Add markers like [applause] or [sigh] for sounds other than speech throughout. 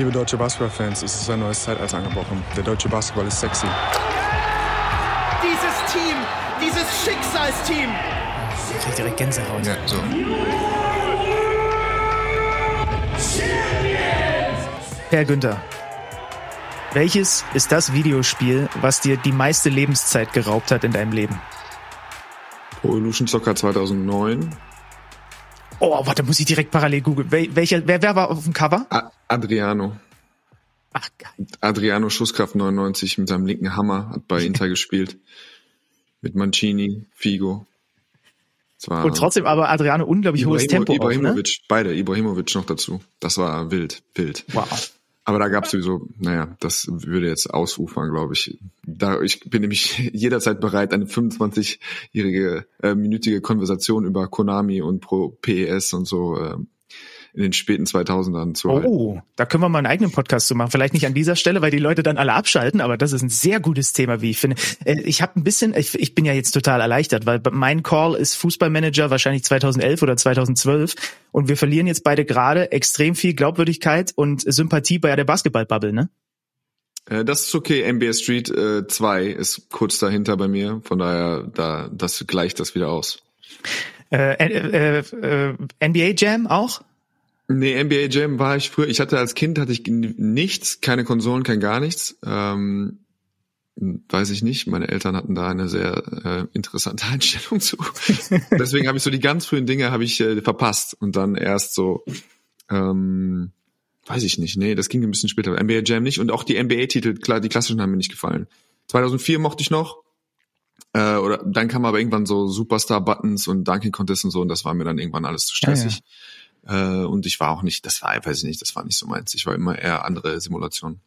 Liebe deutsche Basketballfans, es ist ein neues Zeitalter angebrochen. Der deutsche Basketball ist sexy. Dieses Team, dieses Schicksalsteam. Ich krieg direkt Gänsehaut. Ja, so. Herr Günther, welches ist das Videospiel, was dir die meiste Lebenszeit geraubt hat in deinem Leben? Pro Evolution Soccer 2009. Oh, warte, muss ich direkt parallel googeln. Wel welcher, wer, wer war auf dem Cover? A Adriano. Ach, geil. Adriano Schusskraft 99 mit seinem linken Hammer hat bei Inter [laughs] gespielt. Mit Mancini, Figo. War Und trotzdem aber Adriano unglaublich hohes Ibrahimo- Tempo auch, ne? Ibrahimovic, beide, Ibrahimovic noch dazu. Das war wild, wild. Wow. Aber da gab es sowieso, naja, das würde jetzt ausufern, glaube ich. Da, ich bin nämlich [laughs] jederzeit bereit, eine 25-jährige, äh, minütige Konversation über Konami und Pro PES und so äh, in den späten 2000ern zu halten. Oh, da können wir mal einen eigenen Podcast zu machen. Vielleicht nicht an dieser Stelle, weil die Leute dann alle abschalten, aber das ist ein sehr gutes Thema, wie ich finde. Äh, Ich habe ein bisschen, ich, ich bin ja jetzt total erleichtert, weil mein Call ist Fußballmanager wahrscheinlich 2011 oder 2012 und wir verlieren jetzt beide gerade extrem viel Glaubwürdigkeit und Sympathie bei der Basketballbubble, ne? Äh, das ist okay. NBA Street äh, 2 ist kurz dahinter bei mir. Von daher, da das gleicht das wieder aus. Äh, äh, äh, äh, NBA Jam auch? Nee, NBA Jam war ich früher. Ich hatte als Kind hatte ich nichts, keine Konsolen, kein gar nichts. Ähm, weiß ich nicht. Meine Eltern hatten da eine sehr äh, interessante [laughs] Einstellung zu. Deswegen habe ich so die ganz frühen Dinge habe ich äh, verpasst und dann erst so. Ähm, weiß ich nicht. Nee, das ging ein bisschen später. NBA Jam nicht und auch die NBA-Titel, klar, die klassischen haben mir nicht gefallen. 2004 mochte ich noch. Äh, oder dann kam aber irgendwann so Superstar Buttons und Dunking Contest und so und das war mir dann irgendwann alles zu stressig. Äh, und ich war auch nicht, das war, weiß ich nicht, das war nicht so meins. Ich war immer eher andere Simulationen.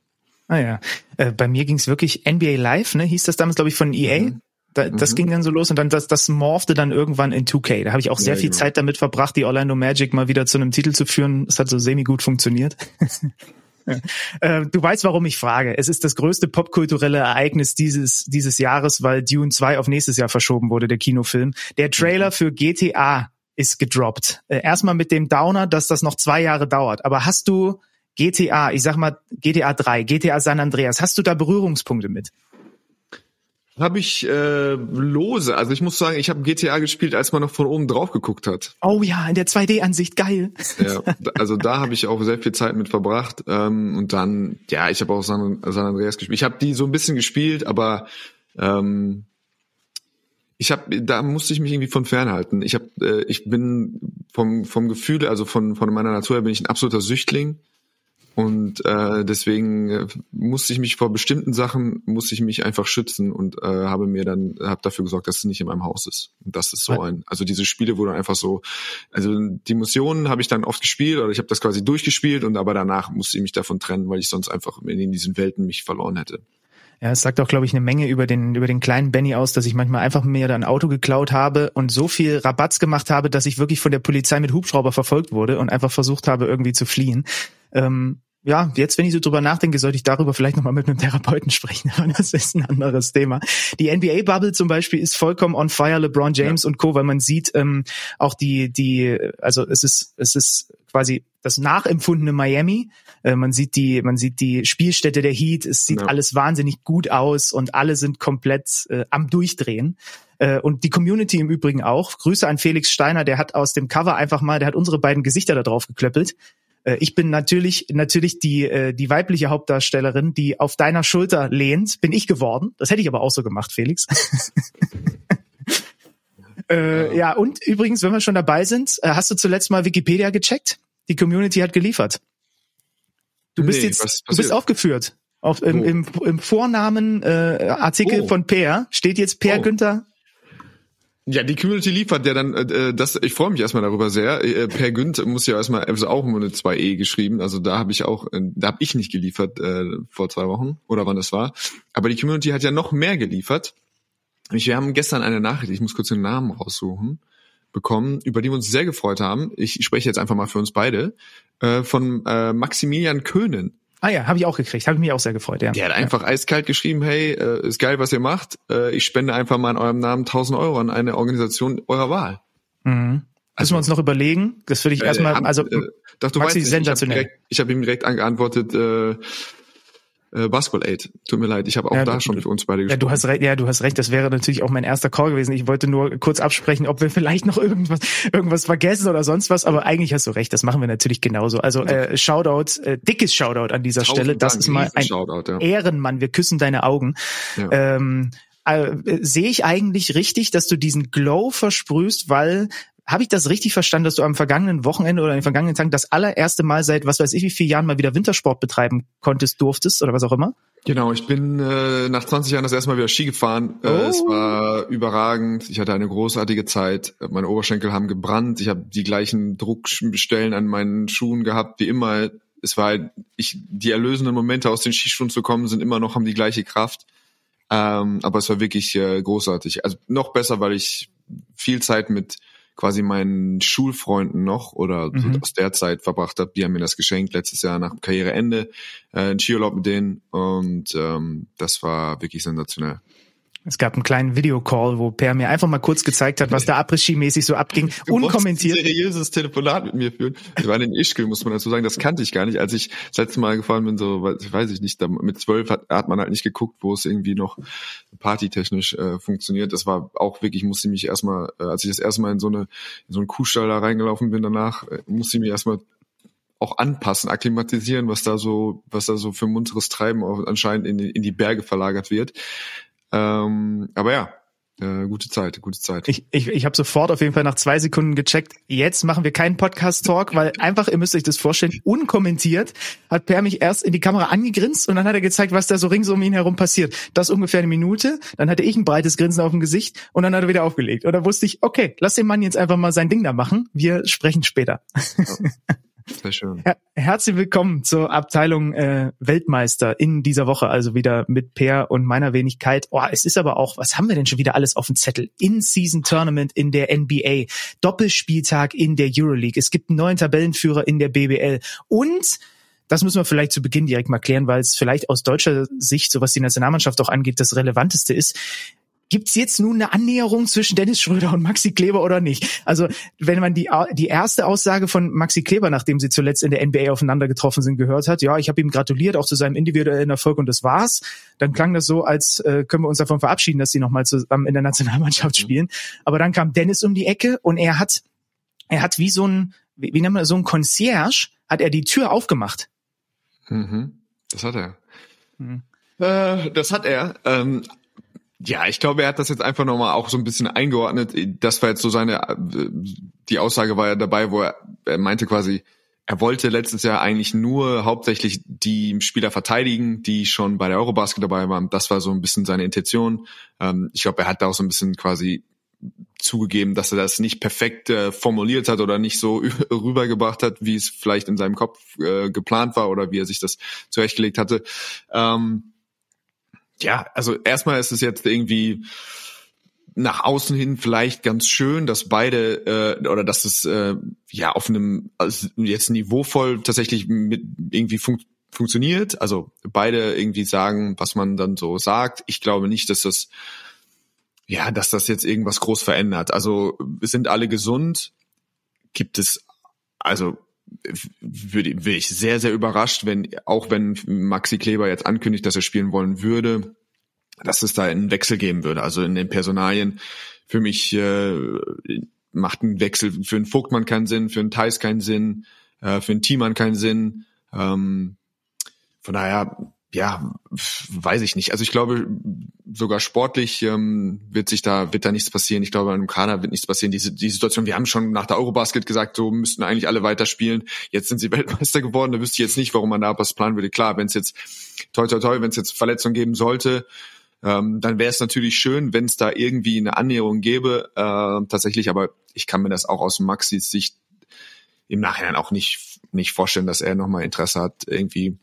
Ah ja. Äh, bei mir ging's wirklich NBA Live, ne? Hieß das damals, glaube ich, von EA. Mhm. Da, das Mhm. ging dann so los und dann das, das morphte dann irgendwann in 2K. Da habe ich auch sehr Ja, viel genau. Zeit damit verbracht, die Orlando Magic mal wieder zu einem Titel zu führen. Es hat so semi gut funktioniert. [laughs] Äh, du weißt, warum ich frage. Es ist das größte popkulturelle Ereignis dieses, dieses Jahres, weil Dune 2 auf nächstes Jahr verschoben wurde, der Kinofilm. Der Trailer für GTA ist gedroppt. Äh, erstmal mit dem Downer, dass das noch zwei Jahre dauert. Aber hast du GTA, ich sag mal GTA 3, GTA San Andreas, hast du da Berührungspunkte mit? Habe ich äh, lose, also ich muss sagen, ich habe GTA gespielt, als man noch von oben drauf geguckt hat. Oh ja, in der 2D-Ansicht, geil. Ja, also da habe ich auch sehr viel Zeit mit verbracht. Ähm, und dann, ja, ich habe auch San, San Andreas gespielt. Ich habe die so ein bisschen gespielt, aber ähm, ich habe, da musste ich mich irgendwie von fernhalten. Ich habe, äh, ich bin vom vom Gefühl, also von von meiner Natur her bin ich ein absoluter Süchtling und äh, deswegen äh, musste ich mich vor bestimmten Sachen musste ich mich einfach schützen und äh, habe mir dann habe dafür gesorgt, dass es nicht in meinem Haus ist. Und das ist so ein, also diese Spiele, dann einfach so, also die Missionen habe ich dann oft gespielt oder ich habe das quasi durchgespielt und aber danach musste ich mich davon trennen, weil ich sonst einfach in diesen Welten mich verloren hätte. Ja, es sagt auch, glaube ich, eine Menge über den, über den kleinen Benny aus, dass ich manchmal einfach mir da ein Auto geklaut habe und so viel Rabatz gemacht habe, dass ich wirklich von der Polizei mit Hubschrauber verfolgt wurde und einfach versucht habe, irgendwie zu fliehen. Ähm, ja, jetzt, wenn ich so drüber nachdenke, sollte ich darüber vielleicht nochmal mit einem Therapeuten sprechen, [laughs] aber das ist ein anderes Thema. Die NBA-Bubble zum Beispiel ist vollkommen on fire, LeBron James und Co., weil man sieht ähm, auch die, die, also es ist, es ist quasi das nachempfundene Miami. Äh, man sieht die, man sieht die Spielstätte der Heat, es sieht Ja. alles wahnsinnig gut aus und alle sind komplett äh, am Durchdrehen. Äh, und die Community im Übrigen auch. Grüße an Felix Steiner, der hat aus dem Cover einfach mal, der hat unsere beiden Gesichter da drauf geklöppelt. Äh, Ich bin natürlich natürlich die die weibliche Hauptdarstellerin, die auf deiner Schulter lehnt, bin ich geworden. Das hätte ich aber auch so gemacht, Felix. [laughs] äh, ja und übrigens, wenn wir schon dabei sind, hast du zuletzt mal Wikipedia gecheckt? Die Community hat geliefert. Du bist Nee, jetzt du bist aufgeführt. Auf, im, im, Im Vornamen äh, Artikel Oh. von Per steht jetzt Per Oh. Günther. Ja, die Community liefert ja dann, äh, das, ich freue mich erstmal darüber sehr. Äh, per Günd muss ja erstmal, also auch nur eine 2e geschrieben, also da habe ich auch, äh, da habe ich nicht geliefert äh, vor zwei Wochen oder wann das war. Aber die Community hat ja noch mehr geliefert. Ich, wir haben gestern eine Nachricht, ich muss kurz den Namen raussuchen, bekommen, über die wir uns sehr gefreut haben. Ich spreche jetzt einfach mal für uns beide, äh, von äh, Maximilian Köhnen. Ah ja, habe ich auch gekriegt. Habe ich mich auch sehr gefreut, ja. Der hat einfach eiskalt geschrieben, hey, äh, ist geil, was ihr macht. Äh, ich spende einfach mal in eurem Namen 1000 Euro an eine Organisation eurer Wahl. Mhm. Müssen wir uns noch überlegen? Das würde ich erstmal, äh, also äh, doch, du Maxi weißt sensationell. Ich habe hab ihm direkt geantwortet, äh, äh, Basketball Aid. Tut mir leid, ich habe auch Ja, da schon für uns beide Ja, gesprochen. du hast recht, ja, du hast recht. Das wäre natürlich auch mein erster Call gewesen. Ich wollte nur kurz absprechen, ob wir vielleicht noch irgendwas, irgendwas vergessen oder sonst was. Aber eigentlich hast du recht. Das machen wir natürlich genauso. Also äh, Shoutout, äh, dickes Shoutout an dieser Tausend Stelle. Das Dank, ist mal ein Shoutout, ja. Ehrenmann. Wir küssen deine Augen. Ja. Ähm, äh, sehe ich eigentlich richtig, dass du diesen Glow versprühst, weil habe ich das richtig verstanden, dass du am vergangenen Wochenende oder in den vergangenen Tagen das allererste Mal seit was weiß ich wie vielen Jahren mal wieder Wintersport betreiben konntest, durftest oder was auch immer? Genau, ich bin äh, nach 20 Jahren das erste Mal wieder Ski gefahren. Äh, Oh. es war überragend. Ich hatte eine großartige Zeit. Meine Oberschenkel haben gebrannt. Ich habe die gleichen Druckstellen an meinen Schuhen gehabt wie immer. Es war ich die erlösenden Momente aus den Skischuhen zu kommen sind immer noch haben die gleiche Kraft. Ähm, aber es war wirklich äh, großartig. Also noch besser, weil ich viel Zeit mit quasi meinen Schulfreunden noch oder so Mhm. aus der Zeit verbracht habe. Die haben mir das geschenkt letztes Jahr nach Karriereende, äh, einen Skiurlaub mit denen und ähm, das war wirklich sensationell. Es gab einen kleinen Videocall, wo Per mir einfach mal kurz gezeigt hat, was da Après-Ski-mäßig so abging, Du unkommentiert. ein seriöses Telefonat mit mir führen. Wir waren in Ischgl, muss man dazu sagen. Das kannte ich gar nicht. Als ich das letzte Mal gefahren bin, so weiß- ich nicht, mit zwölf hat, hat man halt nicht geguckt, wo es irgendwie noch partytechnisch äh, funktioniert. Das war auch wirklich, musste ich mich erstmal, äh, als ich das erste Mal in so eine in so einen Kuhstall da reingelaufen bin danach, äh, musste ich mich erstmal auch anpassen, akklimatisieren, was da so, was da so für munteres Treiben anscheinend in, in die Berge verlagert wird. Ähm, aber ja, äh, gute Zeit, gute Zeit. Ich, ich, ich habe sofort auf jeden Fall nach zwei Sekunden gecheckt, jetzt machen wir keinen Podcast-Talk, weil einfach, ihr müsst euch das vorstellen, unkommentiert hat Per mich erst in die Kamera angegrinst und dann hat er gezeigt, was da so rings um ihn herum passiert. Das ungefähr eine Minute, dann hatte ich ein breites Grinsen auf dem Gesicht und dann hat er wieder aufgelegt. Und da wusste ich, okay, lass den Mann jetzt einfach mal sein Ding da machen, wir sprechen später. [laughs] Sehr schön. Her herzlich willkommen zur Abteilung äh, Weltmeister in dieser Woche, also wieder mit Per und meiner Wenigkeit. Oh, es ist aber auch, was haben wir denn schon wieder alles auf dem Zettel? In-Season-Tournament in der NBA, Doppelspieltag in der Euroleague, es gibt einen neuen Tabellenführer in der BBL und das müssen wir vielleicht zu Beginn direkt mal klären, weil es vielleicht aus deutscher Sicht, so was die Nationalmannschaft auch angeht, das Relevanteste ist. Gibt's jetzt nun eine Annäherung zwischen Dennis Schröder und Maxi Kleber oder nicht? Also wenn man die, die erste Aussage von Maxi Kleber, nachdem sie zuletzt in der NBA aufeinander getroffen sind, gehört hat, ja, ich habe ihm gratuliert, auch zu seinem individuellen Erfolg und das war's, dann klang das so, als äh, können wir uns davon verabschieden, dass sie nochmal zusammen in der Nationalmannschaft spielen. Aber dann kam Dennis um die Ecke und er hat, er hat wie so ein, wie, wie nennt man das, so ein Concierge, hat er die Tür aufgemacht. Mhm. Das hat er. Mhm. Äh, das hat er. Ähm, ja, ich glaube, er hat das jetzt einfach nochmal auch so ein bisschen eingeordnet. Das war jetzt so seine, die Aussage war ja dabei, wo er, er meinte quasi, er wollte letztes Jahr eigentlich nur hauptsächlich die Spieler verteidigen, die schon bei der Eurobasket dabei waren. Das war so ein bisschen seine Intention. Ähm, ich glaube, er hat da auch so ein bisschen quasi zugegeben, dass er das nicht perfekt äh, formuliert hat oder nicht so [laughs] rübergebracht hat, wie es vielleicht in seinem Kopf äh, geplant war oder wie er sich das zurechtgelegt hatte. Ähm, ja, also erstmal ist es jetzt irgendwie nach außen hin vielleicht ganz schön, dass beide äh, oder dass es äh, ja auf einem also jetzt niveauvoll tatsächlich mit irgendwie fun funktioniert. Also beide irgendwie sagen, was man dann so sagt. Ich glaube nicht, dass das ja, dass das jetzt irgendwas groß verändert. Also sind alle gesund. Gibt es also würde, ich sehr, sehr überrascht, wenn, auch wenn Maxi Kleber jetzt ankündigt, dass er spielen wollen würde, dass es da einen Wechsel geben würde. Also in den Personalien für mich äh, macht ein Wechsel für einen Vogtmann keinen Sinn, für einen Thais keinen Sinn, äh, für einen Thiemann keinen Sinn. Ähm, von daher, ja, weiß ich nicht. Also ich glaube, sogar sportlich ähm, wird sich da wird da nichts passieren. Ich glaube, im Kader wird nichts passieren. Diese die Situation, wir haben schon nach der Eurobasket gesagt, so müssten eigentlich alle weiterspielen. Jetzt sind sie [laughs] Weltmeister geworden. Da wüsste ich jetzt nicht, warum man da was planen würde. Klar, wenn es jetzt toi toi toi, wenn es jetzt Verletzungen geben sollte, ähm, dann wäre es natürlich schön, wenn es da irgendwie eine Annäherung gäbe. Äh, tatsächlich, aber ich kann mir das auch aus Maxis Sicht im Nachhinein auch nicht nicht vorstellen, dass er nochmal Interesse hat, irgendwie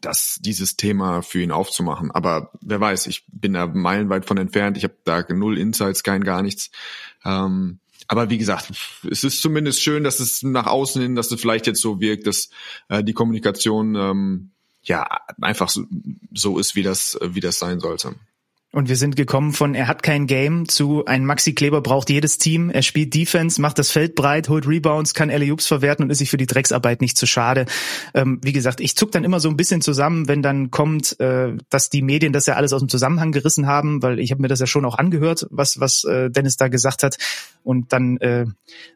das dieses Thema für ihn aufzumachen. Aber wer weiß, ich bin da meilenweit von entfernt. Ich habe da null Insights, kein gar nichts. Ähm, aber wie gesagt, es ist zumindest schön, dass es nach außen hin, dass es vielleicht jetzt so wirkt, dass äh, die Kommunikation ähm, ja einfach so, so ist, wie das wie das sein sollte. Und wir sind gekommen von, er hat kein Game zu, ein Maxi Kleber braucht jedes Team, er spielt Defense, macht das Feld breit, holt Rebounds, kann Ups verwerten und ist sich für die Drecksarbeit nicht zu schade. Ähm, wie gesagt, ich zuck dann immer so ein bisschen zusammen, wenn dann kommt, äh, dass die Medien das ja alles aus dem Zusammenhang gerissen haben, weil ich habe mir das ja schon auch angehört, was, was äh, Dennis da gesagt hat. Und dann äh,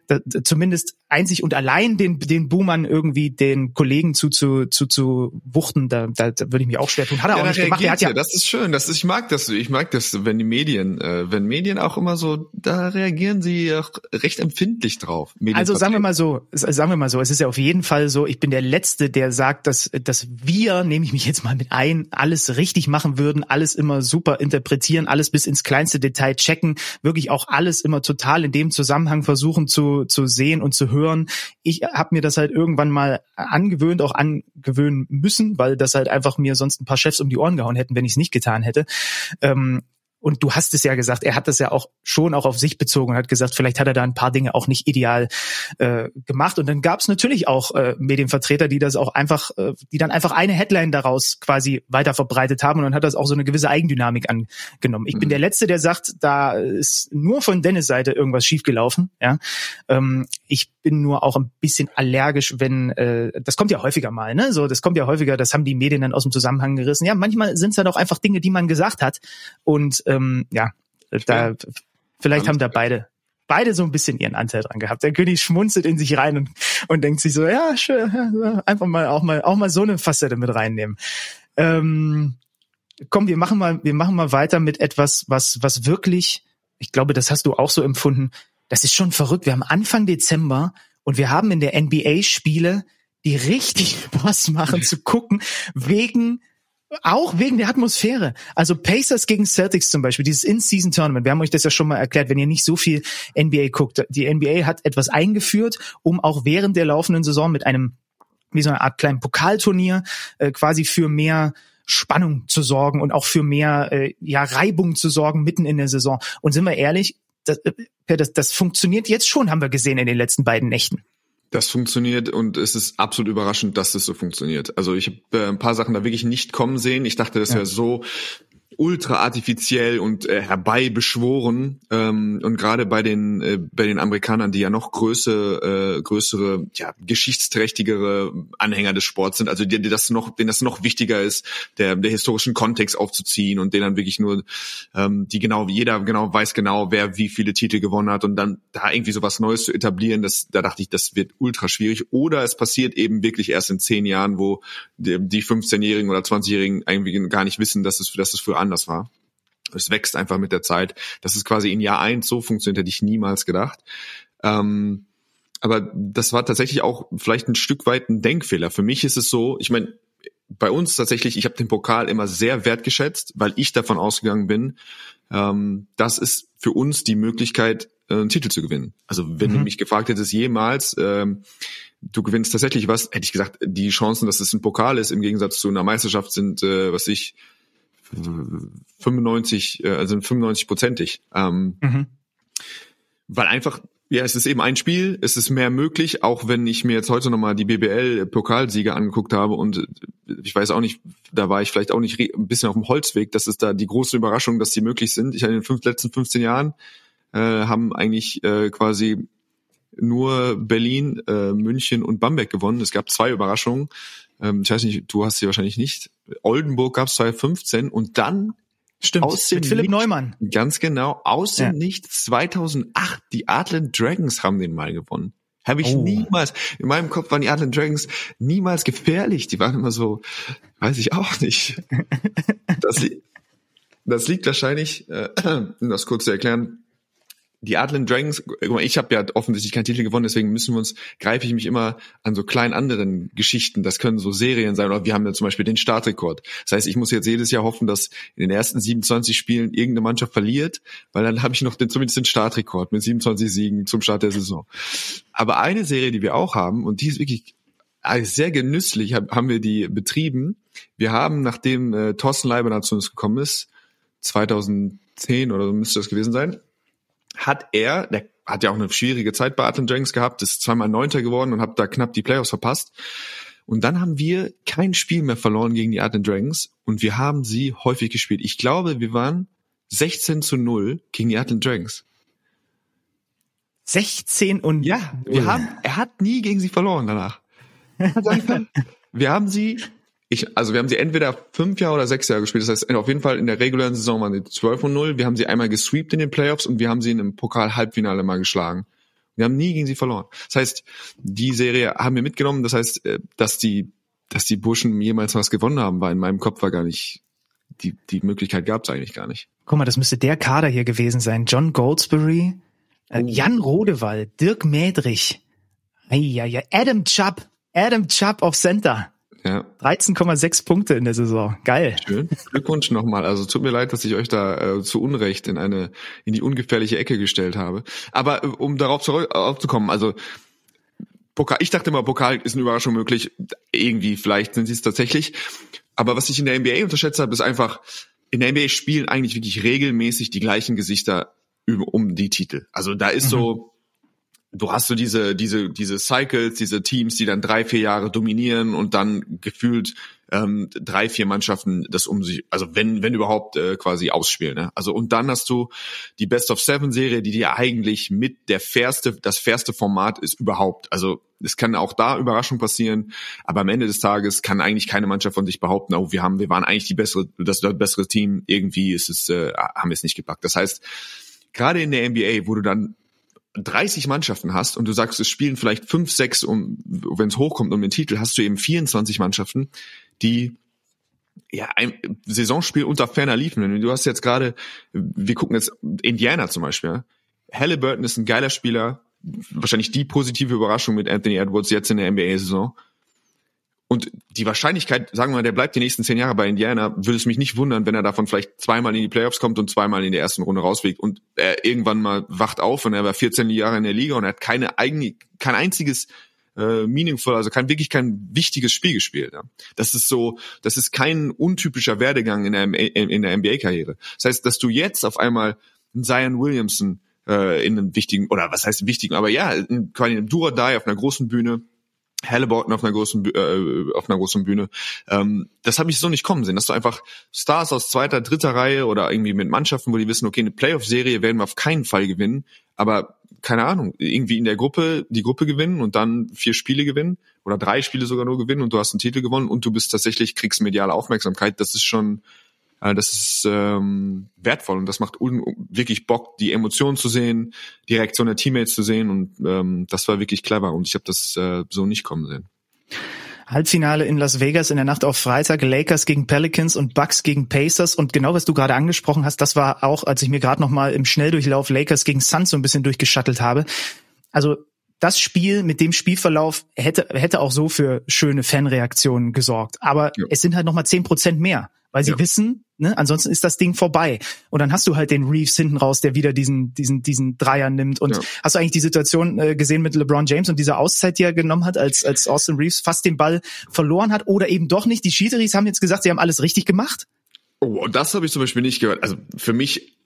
da, zumindest einzig und allein den, den Boomern irgendwie den Kollegen zu, zu, zu, zu wuchten, da, da, da würde ich mich auch schwer tun. Hat er ja, auch nicht gemacht. Er hat ja, das ist schön. Das ist, ich mag das. Ich mag das, wenn die Medien, äh, wenn Medien auch immer so, da reagieren sie auch recht empfindlich drauf. Also sagen wir mal so, sagen wir mal so, es ist ja auf jeden Fall so, ich bin der Letzte, der sagt, dass, dass wir, nehme ich mich jetzt mal mit ein, alles richtig machen würden, alles immer super interpretieren, alles bis ins kleinste Detail checken, wirklich auch alles immer total in dem Zusammenhang versuchen zu, zu sehen und zu hören. Ich habe mir das halt irgendwann mal angewöhnt, auch angewöhnen müssen, weil das halt einfach mir sonst ein paar Chefs um die Ohren gehauen hätten, wenn ich es nicht getan hätte. Ähm, und du hast es ja gesagt, er hat das ja auch schon auch auf sich bezogen und hat gesagt, vielleicht hat er da ein paar Dinge auch nicht ideal äh, gemacht. Und dann gab es natürlich auch äh, Medienvertreter, die das auch einfach, äh, die dann einfach eine Headline daraus quasi weiter verbreitet haben und dann hat das auch so eine gewisse Eigendynamik angenommen. Ich mhm. bin der Letzte, der sagt, da ist nur von Dennis Seite irgendwas schiefgelaufen. Ja, ähm, ich bin nur auch ein bisschen allergisch, wenn äh, das kommt ja häufiger mal, ne? So, das kommt ja häufiger, das haben die Medien dann aus dem Zusammenhang gerissen. Ja, manchmal sind es dann auch einfach Dinge, die man gesagt hat und ähm, ja, da vielleicht haben da beide beide so ein bisschen ihren Anteil dran gehabt. Der König schmunzelt in sich rein und, und denkt sich so, ja, schön, einfach mal auch mal auch mal so eine Facette mit reinnehmen. Ähm, komm, wir machen mal, wir machen mal weiter mit etwas, was was wirklich, ich glaube, das hast du auch so empfunden. Das ist schon verrückt. Wir haben Anfang Dezember und wir haben in der NBA Spiele, die richtig [laughs] Spaß machen zu gucken, wegen auch wegen der Atmosphäre. Also Pacers gegen Celtics zum Beispiel, dieses In-Season-Tournament. Wir haben euch das ja schon mal erklärt, wenn ihr nicht so viel NBA guckt. Die NBA hat etwas eingeführt, um auch während der laufenden Saison mit einem, wie so eine Art kleinen Pokalturnier, äh, quasi für mehr Spannung zu sorgen und auch für mehr äh, ja, Reibung zu sorgen mitten in der Saison. Und sind wir ehrlich, das, äh, das, das funktioniert jetzt schon, haben wir gesehen in den letzten beiden Nächten. Das funktioniert und es ist absolut überraschend, dass das so funktioniert. Also ich habe äh, ein paar Sachen da wirklich nicht kommen sehen. Ich dachte, das wäre ja. so ultra artifiziell und äh, herbeibeschworen. Ähm, und gerade bei den äh, bei den Amerikanern, die ja noch größere äh, größere ja geschichtsträchtigere Anhänger des Sports sind, also die, die das noch denen das noch wichtiger ist, der der historischen Kontext aufzuziehen und denen dann wirklich nur ähm, die genau jeder genau weiß genau, wer wie viele Titel gewonnen hat und dann da irgendwie so was Neues zu etablieren, das da dachte ich, das wird ultra schwierig. Oder es passiert eben wirklich erst in zehn Jahren, wo die, die 15-Jährigen oder 20-Jährigen irgendwie gar nicht wissen, dass es dass es für anders war. Es wächst einfach mit der Zeit. Das ist quasi in Jahr eins so funktioniert, hätte ich niemals gedacht. Ähm, aber das war tatsächlich auch vielleicht ein Stück weit ein Denkfehler. Für mich ist es so, ich meine, bei uns tatsächlich, ich habe den Pokal immer sehr wertgeschätzt, weil ich davon ausgegangen bin, ähm, das ist für uns die Möglichkeit, äh, einen Titel zu gewinnen. Also wenn mhm. du mich gefragt hättest jemals, ähm, du gewinnst tatsächlich was, hätte ich gesagt, die Chancen, dass es ein Pokal ist, im Gegensatz zu einer Meisterschaft sind, äh, was ich, 95, äh, also 95-prozentig. Ähm, mhm. Weil einfach, ja, es ist eben ein Spiel, es ist mehr möglich, auch wenn ich mir jetzt heute nochmal die BBL-Pokalsieger angeguckt habe und ich weiß auch nicht, da war ich vielleicht auch nicht ein bisschen auf dem Holzweg, das ist da die große Überraschung, dass die möglich sind. Ich habe in den fünf, letzten 15 Jahren äh, haben eigentlich äh, quasi nur Berlin, äh, München und Bamberg gewonnen. Es gab zwei Überraschungen. Ähm, ich weiß nicht, du hast sie wahrscheinlich nicht. Oldenburg gab es 2015 und dann Stimmt, aus dem mit Philipp Nichts, Neumann. Ganz genau, aus dem ja. Nichts 2008, die Adland Dragons haben den mal gewonnen. Habe ich oh. niemals, in meinem Kopf waren die Adland Dragons niemals gefährlich. Die waren immer so, weiß ich auch nicht. [laughs] Das, das liegt wahrscheinlich, äh, um das kurz zu erklären, die Adland Dragons, ich habe ja offensichtlich keinen Titel gewonnen, deswegen müssen wir uns, greife ich mich immer an so kleinen anderen Geschichten. Das können so Serien sein, oder wir haben ja zum Beispiel den Startrekord. Das heißt, ich muss jetzt jedes Jahr hoffen, dass in den ersten 27 Spielen irgendeine Mannschaft verliert, weil dann habe ich noch den, zumindest den Startrekord mit 27 Siegen zum Start der Saison. Aber eine Serie, die wir auch haben, und die ist wirklich sehr genüsslich, haben wir die betrieben. Wir haben, nachdem äh, Thorsten Leiber zu uns gekommen ist, 2010 oder so müsste das gewesen sein, hat er, der hat ja auch eine schwierige Zeit bei Atlanta Dragons gehabt, ist zweimal Neunter geworden und hat da knapp die Playoffs verpasst. Und dann haben wir kein Spiel mehr verloren gegen die Atlanta Dragons und wir haben sie häufig gespielt. Ich glaube, wir waren 16 zu 0 gegen die Atlanta Dragons. 16 und ja, wir haben, er hat nie gegen sie verloren danach. wir haben sie, ich, also wir haben sie entweder fünf Jahre oder sechs Jahre gespielt. Das heißt, auf jeden Fall in der regulären Saison waren sie 12 und 0. Wir haben sie einmal gesweept in den Playoffs und wir haben sie in einem Pokal-Halbfinale mal geschlagen. Wir haben nie gegen sie verloren. Das heißt, die Serie haben wir mitgenommen. Das heißt, äh, dass die, dass die Burschen jemals was gewonnen haben, war in meinem Kopf war gar nicht, die, die Möglichkeit gab es eigentlich gar nicht. Guck mal, das müsste der Kader hier gewesen sein. John Goldsberry, äh, oh. Jan Rodewald, Dirk Mädrich, ja, ja, Adam Chubb, Adam Chubb auf Center. Ja. 13,6 Punkte in der Saison. Geil. Schön. Glückwunsch nochmal. Also tut mir leid, dass ich euch da äh, zu Unrecht in eine in die ungefährliche Ecke gestellt habe. Aber äh, um darauf zurückzukommen, also Pokal, ich dachte immer, Pokal ist eine Überraschung möglich. Irgendwie, vielleicht sind sie es tatsächlich. Aber was ich in der NBA unterschätzt habe, ist einfach, in der NBA spielen eigentlich wirklich regelmäßig die gleichen Gesichter um die Titel. Also da ist mhm. so, du hast so diese, diese, diese Cycles, diese Teams, die dann drei, vier Jahre dominieren und dann gefühlt ähm, drei, vier Mannschaften das um sich, also wenn, wenn überhaupt äh, quasi ausspielen. Ne? Also und dann hast du die Best of Seven Serie, die dir eigentlich mit der fairste, das fairste Format ist überhaupt. Also es kann auch da Überraschung passieren, aber am Ende des Tages kann eigentlich keine Mannschaft von sich behaupten, oh, wir haben, wir waren eigentlich die bessere, das, das bessere Team. Irgendwie ist es, äh, haben wir es nicht gepackt. Das heißt, gerade in der NBA, wo du dann 30 Mannschaften hast und du sagst, es spielen vielleicht fünf, sechs, um, wenn es hochkommt um den Titel, hast du eben 24 Mannschaften, die ja ein Saisonspiel unter ferner liefen. Du hast jetzt gerade, wir gucken jetzt Indiana zum Beispiel. Halliburton ist ein geiler Spieler, wahrscheinlich die positive Überraschung mit Anthony Edwards jetzt in der NBA-Saison. Und die Wahrscheinlichkeit, sagen wir mal, der bleibt die nächsten zehn Jahre bei Indiana, würde es mich nicht wundern, wenn er davon vielleicht zweimal in die Playoffs kommt und zweimal in der ersten Runde rausfliegt und er irgendwann mal wacht auf und er war 14 Jahre in der Liga und er hat keine eigene, kein einziges äh, meaningful, also kein wirklich kein wichtiges Spiel gespielt. Ja. Das ist so, das ist kein untypischer Werdegang in der, in der NBA-Karriere. Das heißt, dass du jetzt auf einmal einen Zion Williamson äh, in einem wichtigen, oder was heißt wichtigen, aber ja, in, quasi einem Dura-Die auf einer großen Bühne Halliburton auf einer großen äh, auf einer großen Bühne. Ähm, das habe ich so nicht kommen sehen, dass du einfach Stars aus zweiter, dritter Reihe oder irgendwie mit Mannschaften, wo die wissen, okay, eine Playoff-Serie werden wir auf keinen Fall gewinnen, aber keine Ahnung, irgendwie in der Gruppe die Gruppe gewinnen und dann vier Spiele gewinnen oder drei Spiele sogar nur gewinnen und du hast einen Titel gewonnen und du bist tatsächlich kriegst mediale Aufmerksamkeit. Das ist schon das ist ähm, wertvoll und das macht wirklich Bock, die Emotionen zu sehen, die Reaktion der Teammates zu sehen und ähm, das war wirklich clever und ich habe das äh, so nicht kommen sehen. Halbfinale in Las Vegas in der Nacht auf Freitag, Lakers gegen Pelicans und Bucks gegen Pacers und genau was du gerade angesprochen hast, das war auch, als ich mir gerade noch mal im Schnelldurchlauf Lakers gegen Suns so ein bisschen durchgeschattelt habe. Also das Spiel mit dem Spielverlauf hätte, hätte auch so für schöne Fanreaktionen gesorgt. Aber ja. es sind halt nochmal zehn Prozent mehr, weil sie ja. wissen, ne, ansonsten ist das Ding vorbei. Und dann hast du halt den Reeves hinten raus, der wieder diesen, diesen, diesen Dreier nimmt. Und ja. hast du eigentlich die Situation äh, gesehen mit LeBron James und dieser Auszeit, die er genommen hat, als, als Austin Reeves fast den Ball verloren hat oder eben doch nicht? Die Schiedsrichter haben jetzt gesagt, sie haben alles richtig gemacht. Oh, das habe ich zum Beispiel nicht gehört. Also für mich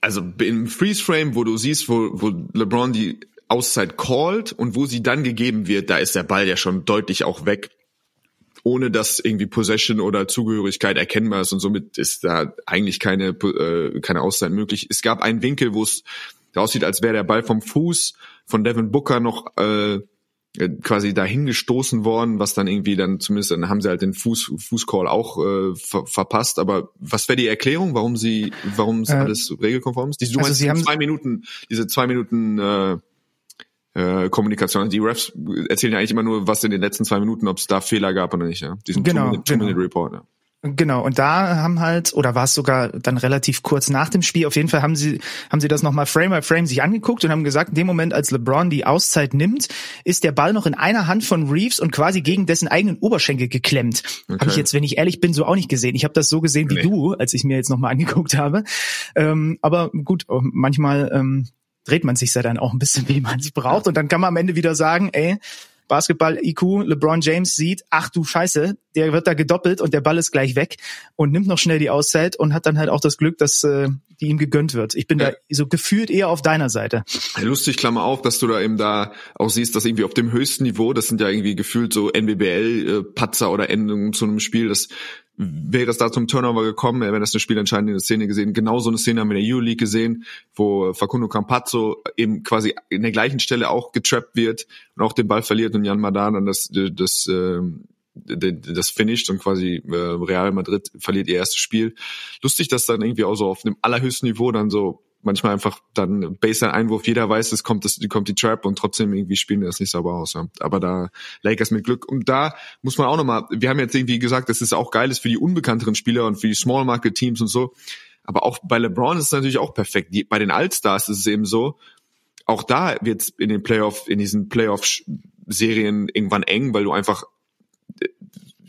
also im Freeze Frame, wo du siehst, wo, wo LeBron die Auszeit called und wo sie dann gegeben wird, da ist der Ball ja schon deutlich auch weg, ohne dass irgendwie Possession oder Zugehörigkeit erkennbar ist und somit ist da eigentlich keine, äh, keine Auszeit möglich. Es gab einen Winkel, wo es aussieht, als wäre der Ball vom Fuß von Devin Booker noch äh, quasi dahin gestoßen worden, was dann irgendwie dann zumindest dann haben sie halt den Fuß Fußcall auch äh, ver verpasst. Aber was wäre die Erklärung, warum sie, warum es äh, alles regelkonform ist? Die, du also meinst, sie haben zwei Minuten, diese zwei Minuten äh, äh, Kommunikation. Die Refs erzählen ja eigentlich immer nur, was in den letzten zwei Minuten, ob es da Fehler gab oder nicht. Ja? Diesen genau, Two-Minute-Report. Genau. Ja. Genau, und da haben halt, oder war es sogar dann relativ kurz nach dem Spiel, auf jeden Fall haben sie, haben sie das nochmal Frame by Frame sich angeguckt und haben gesagt, in dem Moment, als LeBron die Auszeit nimmt, ist der Ball noch in einer Hand von Reeves und quasi gegen dessen eigenen Oberschenkel geklemmt. Okay. Habe ich jetzt, wenn ich ehrlich bin, so auch nicht gesehen. Ich habe das so gesehen wie nee. du, als ich mir jetzt nochmal angeguckt habe. Ähm, aber gut, manchmal ähm, dreht man sich ja dann auch ein bisschen, wie man es braucht. Und dann kann man am Ende wieder sagen, ey, Basketball-IQ, LeBron James sieht, ach du Scheiße, der wird da gedoppelt und der Ball ist gleich weg und nimmt noch schnell die Auszeit und hat dann halt auch das Glück, dass äh, die ihm gegönnt wird. Ich bin ja. da so gefühlt eher auf deiner Seite. Lustig, Klammer auf, dass du da eben da auch siehst, dass irgendwie auf dem höchsten Niveau, das sind ja irgendwie gefühlt so NBBL-Patzer oder Endungen zu einem Spiel, dass wäre es da zum Turnover gekommen, wäre das eine spielentscheidende Szene gesehen. Genau so eine Szene haben wir in der Euroleague gesehen, wo Facundo Campazzo eben quasi in der gleichen Stelle auch getrappt wird und auch den Ball verliert und Jan Madan dann das, das, ähm, das, das finisht und quasi äh, Real Madrid verliert ihr erstes Spiel. Lustig, dass dann irgendwie auch so auf dem allerhöchsten Niveau dann so manchmal einfach dann Baseline-Einwurf, jeder weiß, es kommt, es kommt die Trap und trotzdem irgendwie spielen die das nicht sauber aus. Ja. Aber da Lakers mit Glück. Und da muss man auch nochmal, wir haben jetzt irgendwie gesagt, dass es auch geil ist für die unbekannteren Spieler und für die Small Market Teams und so. Aber auch bei LeBron ist es natürlich auch perfekt. Die, bei den Allstars ist es eben so, auch da wird in den Playoff, in diesen Playoff-Serien irgendwann eng, weil du einfach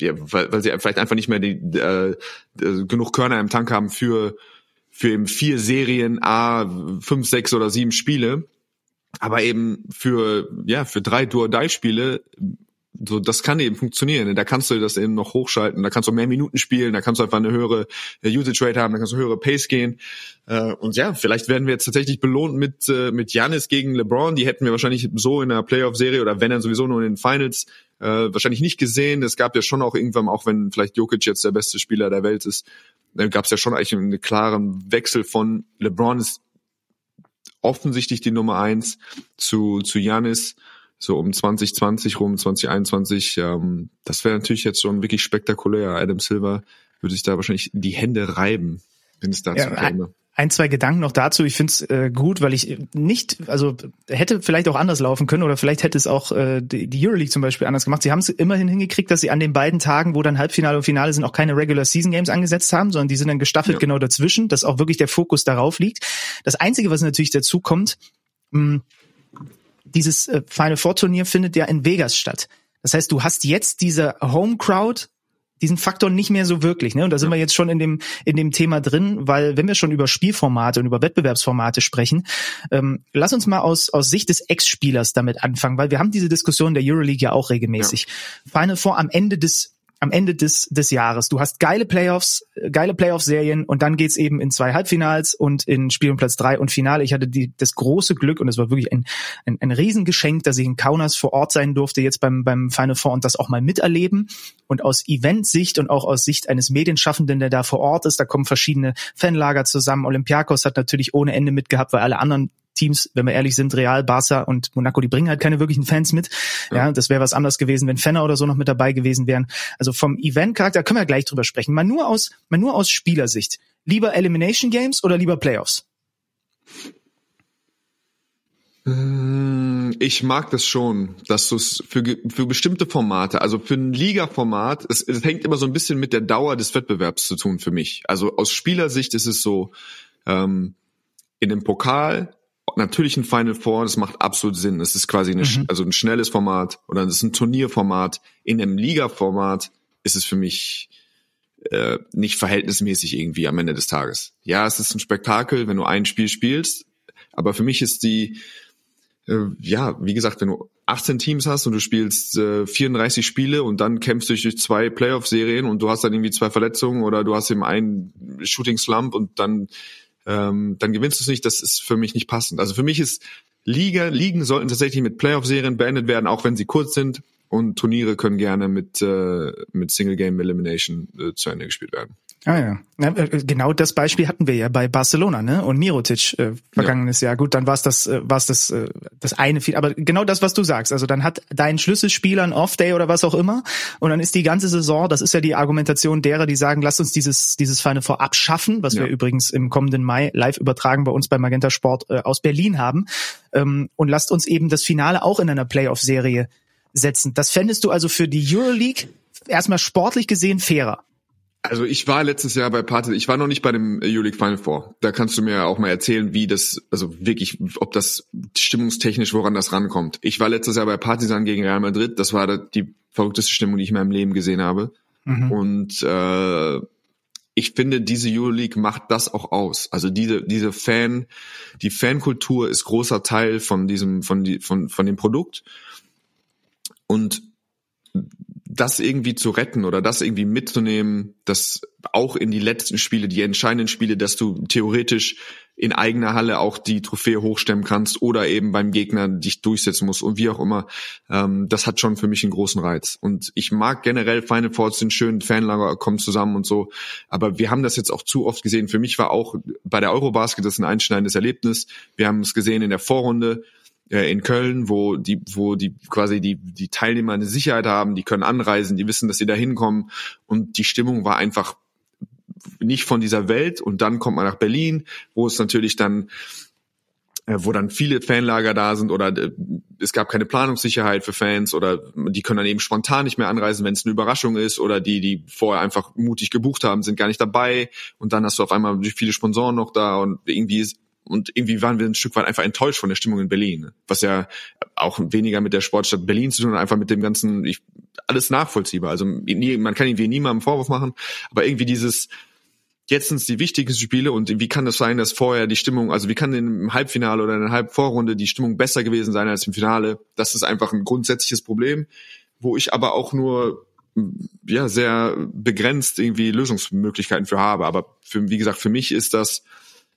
ja, weil, weil sie vielleicht einfach nicht mehr die, äh, genug Körner im Tank haben für für eben vier Serien, a fünf, sechs oder sieben Spiele, aber eben für ja für drei Do-or-Die-Spiele so, das kann eben funktionieren. Da kannst du das eben noch hochschalten. Da kannst du mehr Minuten spielen. Da kannst du einfach eine höhere äh, Usage Rate haben. Da kannst du höhere Pace gehen. Äh, und ja, vielleicht werden wir jetzt tatsächlich belohnt mit äh, mit Giannis gegen LeBron. Die hätten wir wahrscheinlich so in der Playoff-Serie oder wenn dann sowieso nur in den Finals wahrscheinlich nicht gesehen. Es gab ja schon auch irgendwann, auch wenn vielleicht Jokic jetzt der beste Spieler der Welt ist, gab es ja schon eigentlich einen klaren Wechsel von LeBron ist offensichtlich die Nummer eins zu zu Giannis so um 2020 rum, 2021, ähm, das wäre natürlich jetzt schon wirklich spektakulär. Adam Silver würde sich da wahrscheinlich die Hände reiben, wenn es dazu ja, käme. Ein, zwei Gedanken noch dazu. Ich finde es äh, gut, weil ich nicht, also hätte vielleicht auch anders laufen können oder vielleicht hätte es auch äh, die, die Euroleague zum Beispiel anders gemacht. Sie haben es immerhin hingekriegt, dass sie an den beiden Tagen, wo dann Halbfinale und Finale sind, auch keine Regular Season Games angesetzt haben, sondern die sind dann gestaffelt ja. genau dazwischen, dass auch wirklich der Fokus darauf liegt. Das Einzige, was natürlich dazu kommt, mh, hm, dieses äh, Final Four Turnier findet ja in Vegas statt. Das heißt, du hast jetzt diese Home Crowd, diesen Faktor nicht mehr so wirklich, ne? Und da sind ja. wir jetzt schon in dem in dem Thema drin, weil wenn wir schon über Spielformate und über Wettbewerbsformate sprechen, ähm, lass uns mal aus aus Sicht des Ex-Spielers damit anfangen, weil wir haben diese Diskussion der Euroleague ja auch regelmäßig. Ja. Final Four am Ende des am Ende des, des Jahres. Du hast geile Playoffs, geile Playoff-Serien und dann geht's eben in zwei Halbfinals und in Spiel um Platz drei und Finale. Ich hatte die, das große Glück und es war wirklich ein, ein, ein Riesengeschenk, dass ich in Kaunas vor Ort sein durfte, jetzt beim, beim Final Four und das auch mal miterleben. Und aus Event-Sicht und auch aus Sicht eines Medienschaffenden, der da vor Ort ist, da kommen verschiedene Fanlager zusammen. Olympiakos hat natürlich ohne Ende mitgehabt, weil alle anderen Teams, wenn wir ehrlich sind, Real, Barca und Monaco, die bringen halt keine wirklichen Fans mit. Ja, ja das wäre was anderes gewesen, wenn Fenner oder so noch mit dabei gewesen wären. Also vom Event-Charakter können wir gleich drüber sprechen. Mal nur aus, mal nur aus Spielersicht. Lieber Elimination Games oder lieber Playoffs? Hm, ich mag das schon, dass du es für, für bestimmte Formate, also für ein Liga-Format, es, es hängt immer so ein bisschen mit der Dauer des Wettbewerbs zu tun für mich. Also aus Spielersicht ist es so, ähm, in dem Pokal natürlich ein Final Four, das macht absolut Sinn. Es ist quasi eine, mhm. also ein schnelles Format oder es ist ein Turnierformat. In einem Liga-Format ist es für mich äh, nicht verhältnismäßig irgendwie am Ende des Tages. Ja, es ist ein Spektakel, wenn du ein Spiel spielst, aber für mich ist die, äh, ja, wie gesagt, wenn du 18 Teams hast und du spielst äh, 34 Spiele und dann kämpfst du durch zwei Playoff-Serien und du hast dann irgendwie zwei Verletzungen oder du hast eben einen Shooting-Slump und dann ähm, dann gewinnst du es nicht. Das ist für mich nicht passend. Also für mich ist Liga, Ligen sollten tatsächlich mit Playoff-Serien beendet werden, auch wenn sie kurz sind. Und Turniere können gerne mit, äh, mit Single Game Elimination äh, zu Ende gespielt werden. Ah ja. ja. Äh, genau das Beispiel hatten wir ja bei Barcelona, ne? Und Mirotic äh, vergangenes ja. Jahr. Gut, dann war es das, äh, war's das, äh, das eine viel. Aber genau das, was du sagst. Also dann hat dein Schlüsselspieler ein Off-Day oder was auch immer. Und dann ist die ganze Saison, das ist ja die Argumentation derer, die sagen, lasst uns dieses, dieses Final Four abschaffen, was ja. wir übrigens im kommenden Mai live übertragen bei uns bei Magenta Sport äh, aus Berlin haben. Ähm, und lasst uns eben das Finale auch in einer Playoff-Serie setzen. Das fändest du also für die Euroleague erstmal sportlich gesehen fairer. Also ich war letztes Jahr bei Partizan, ich war noch nicht bei dem Euroleague Final Four. Da kannst du mir auch mal erzählen, wie das, also wirklich, ob das stimmungstechnisch, woran das rankommt. Ich war letztes Jahr bei Partizan gegen Real Madrid. Das war die verrückteste Stimmung, die ich in meinem Leben gesehen habe. Mhm. Und äh, ich finde, diese Euroleague macht das auch aus. Also diese diese Fan, die Fankultur ist großer Teil von diesem von die von von dem Produkt. Und das irgendwie zu retten oder das irgendwie mitzunehmen, dass auch in die letzten Spiele, die entscheidenden Spiele, dass du theoretisch in eigener Halle auch die Trophäe hochstemmen kannst oder eben beim Gegner dich durchsetzen musst und wie auch immer. Ähm, das hat schon für mich einen großen Reiz. Und ich mag generell Final Four, sind schön, Fanlager kommen zusammen und so. Aber wir haben das jetzt auch zu oft gesehen. Für mich war auch bei der Eurobasket das ein einschneidendes Erlebnis. Wir haben es gesehen in der Vorrunde äh, in Köln, wo die, wo die quasi die, die Teilnehmer eine Sicherheit haben, die können anreisen, die wissen, dass sie da hinkommen. Und die Stimmung war einfach nicht von dieser Welt. Und dann kommt man nach Berlin, wo es natürlich dann äh, wo dann viele Fanlager da sind oder äh, es gab keine Planungssicherheit für Fans oder die können dann eben spontan nicht mehr anreisen, wenn es eine Überraschung ist oder die, die vorher einfach mutig gebucht haben, sind gar nicht dabei. Und dann hast du auf einmal viele Sponsoren noch da und irgendwie ist und irgendwie waren wir ein Stück weit einfach enttäuscht von der Stimmung in Berlin, was ja auch weniger mit der Sportstadt Berlin zu tun hat, einfach mit dem ganzen, ich, alles nachvollziehbar. Also man kann irgendwie niemandem Vorwurf machen, aber irgendwie dieses, jetzt sind es die wichtigsten Spiele und wie kann das sein, dass vorher die Stimmung, also wie kann im Halbfinale oder in der Halbvorrunde die Stimmung besser gewesen sein als im Finale? Das ist einfach ein grundsätzliches Problem, wo ich aber auch nur ja sehr begrenzt irgendwie Lösungsmöglichkeiten für habe. Aber für, wie gesagt, für mich ist das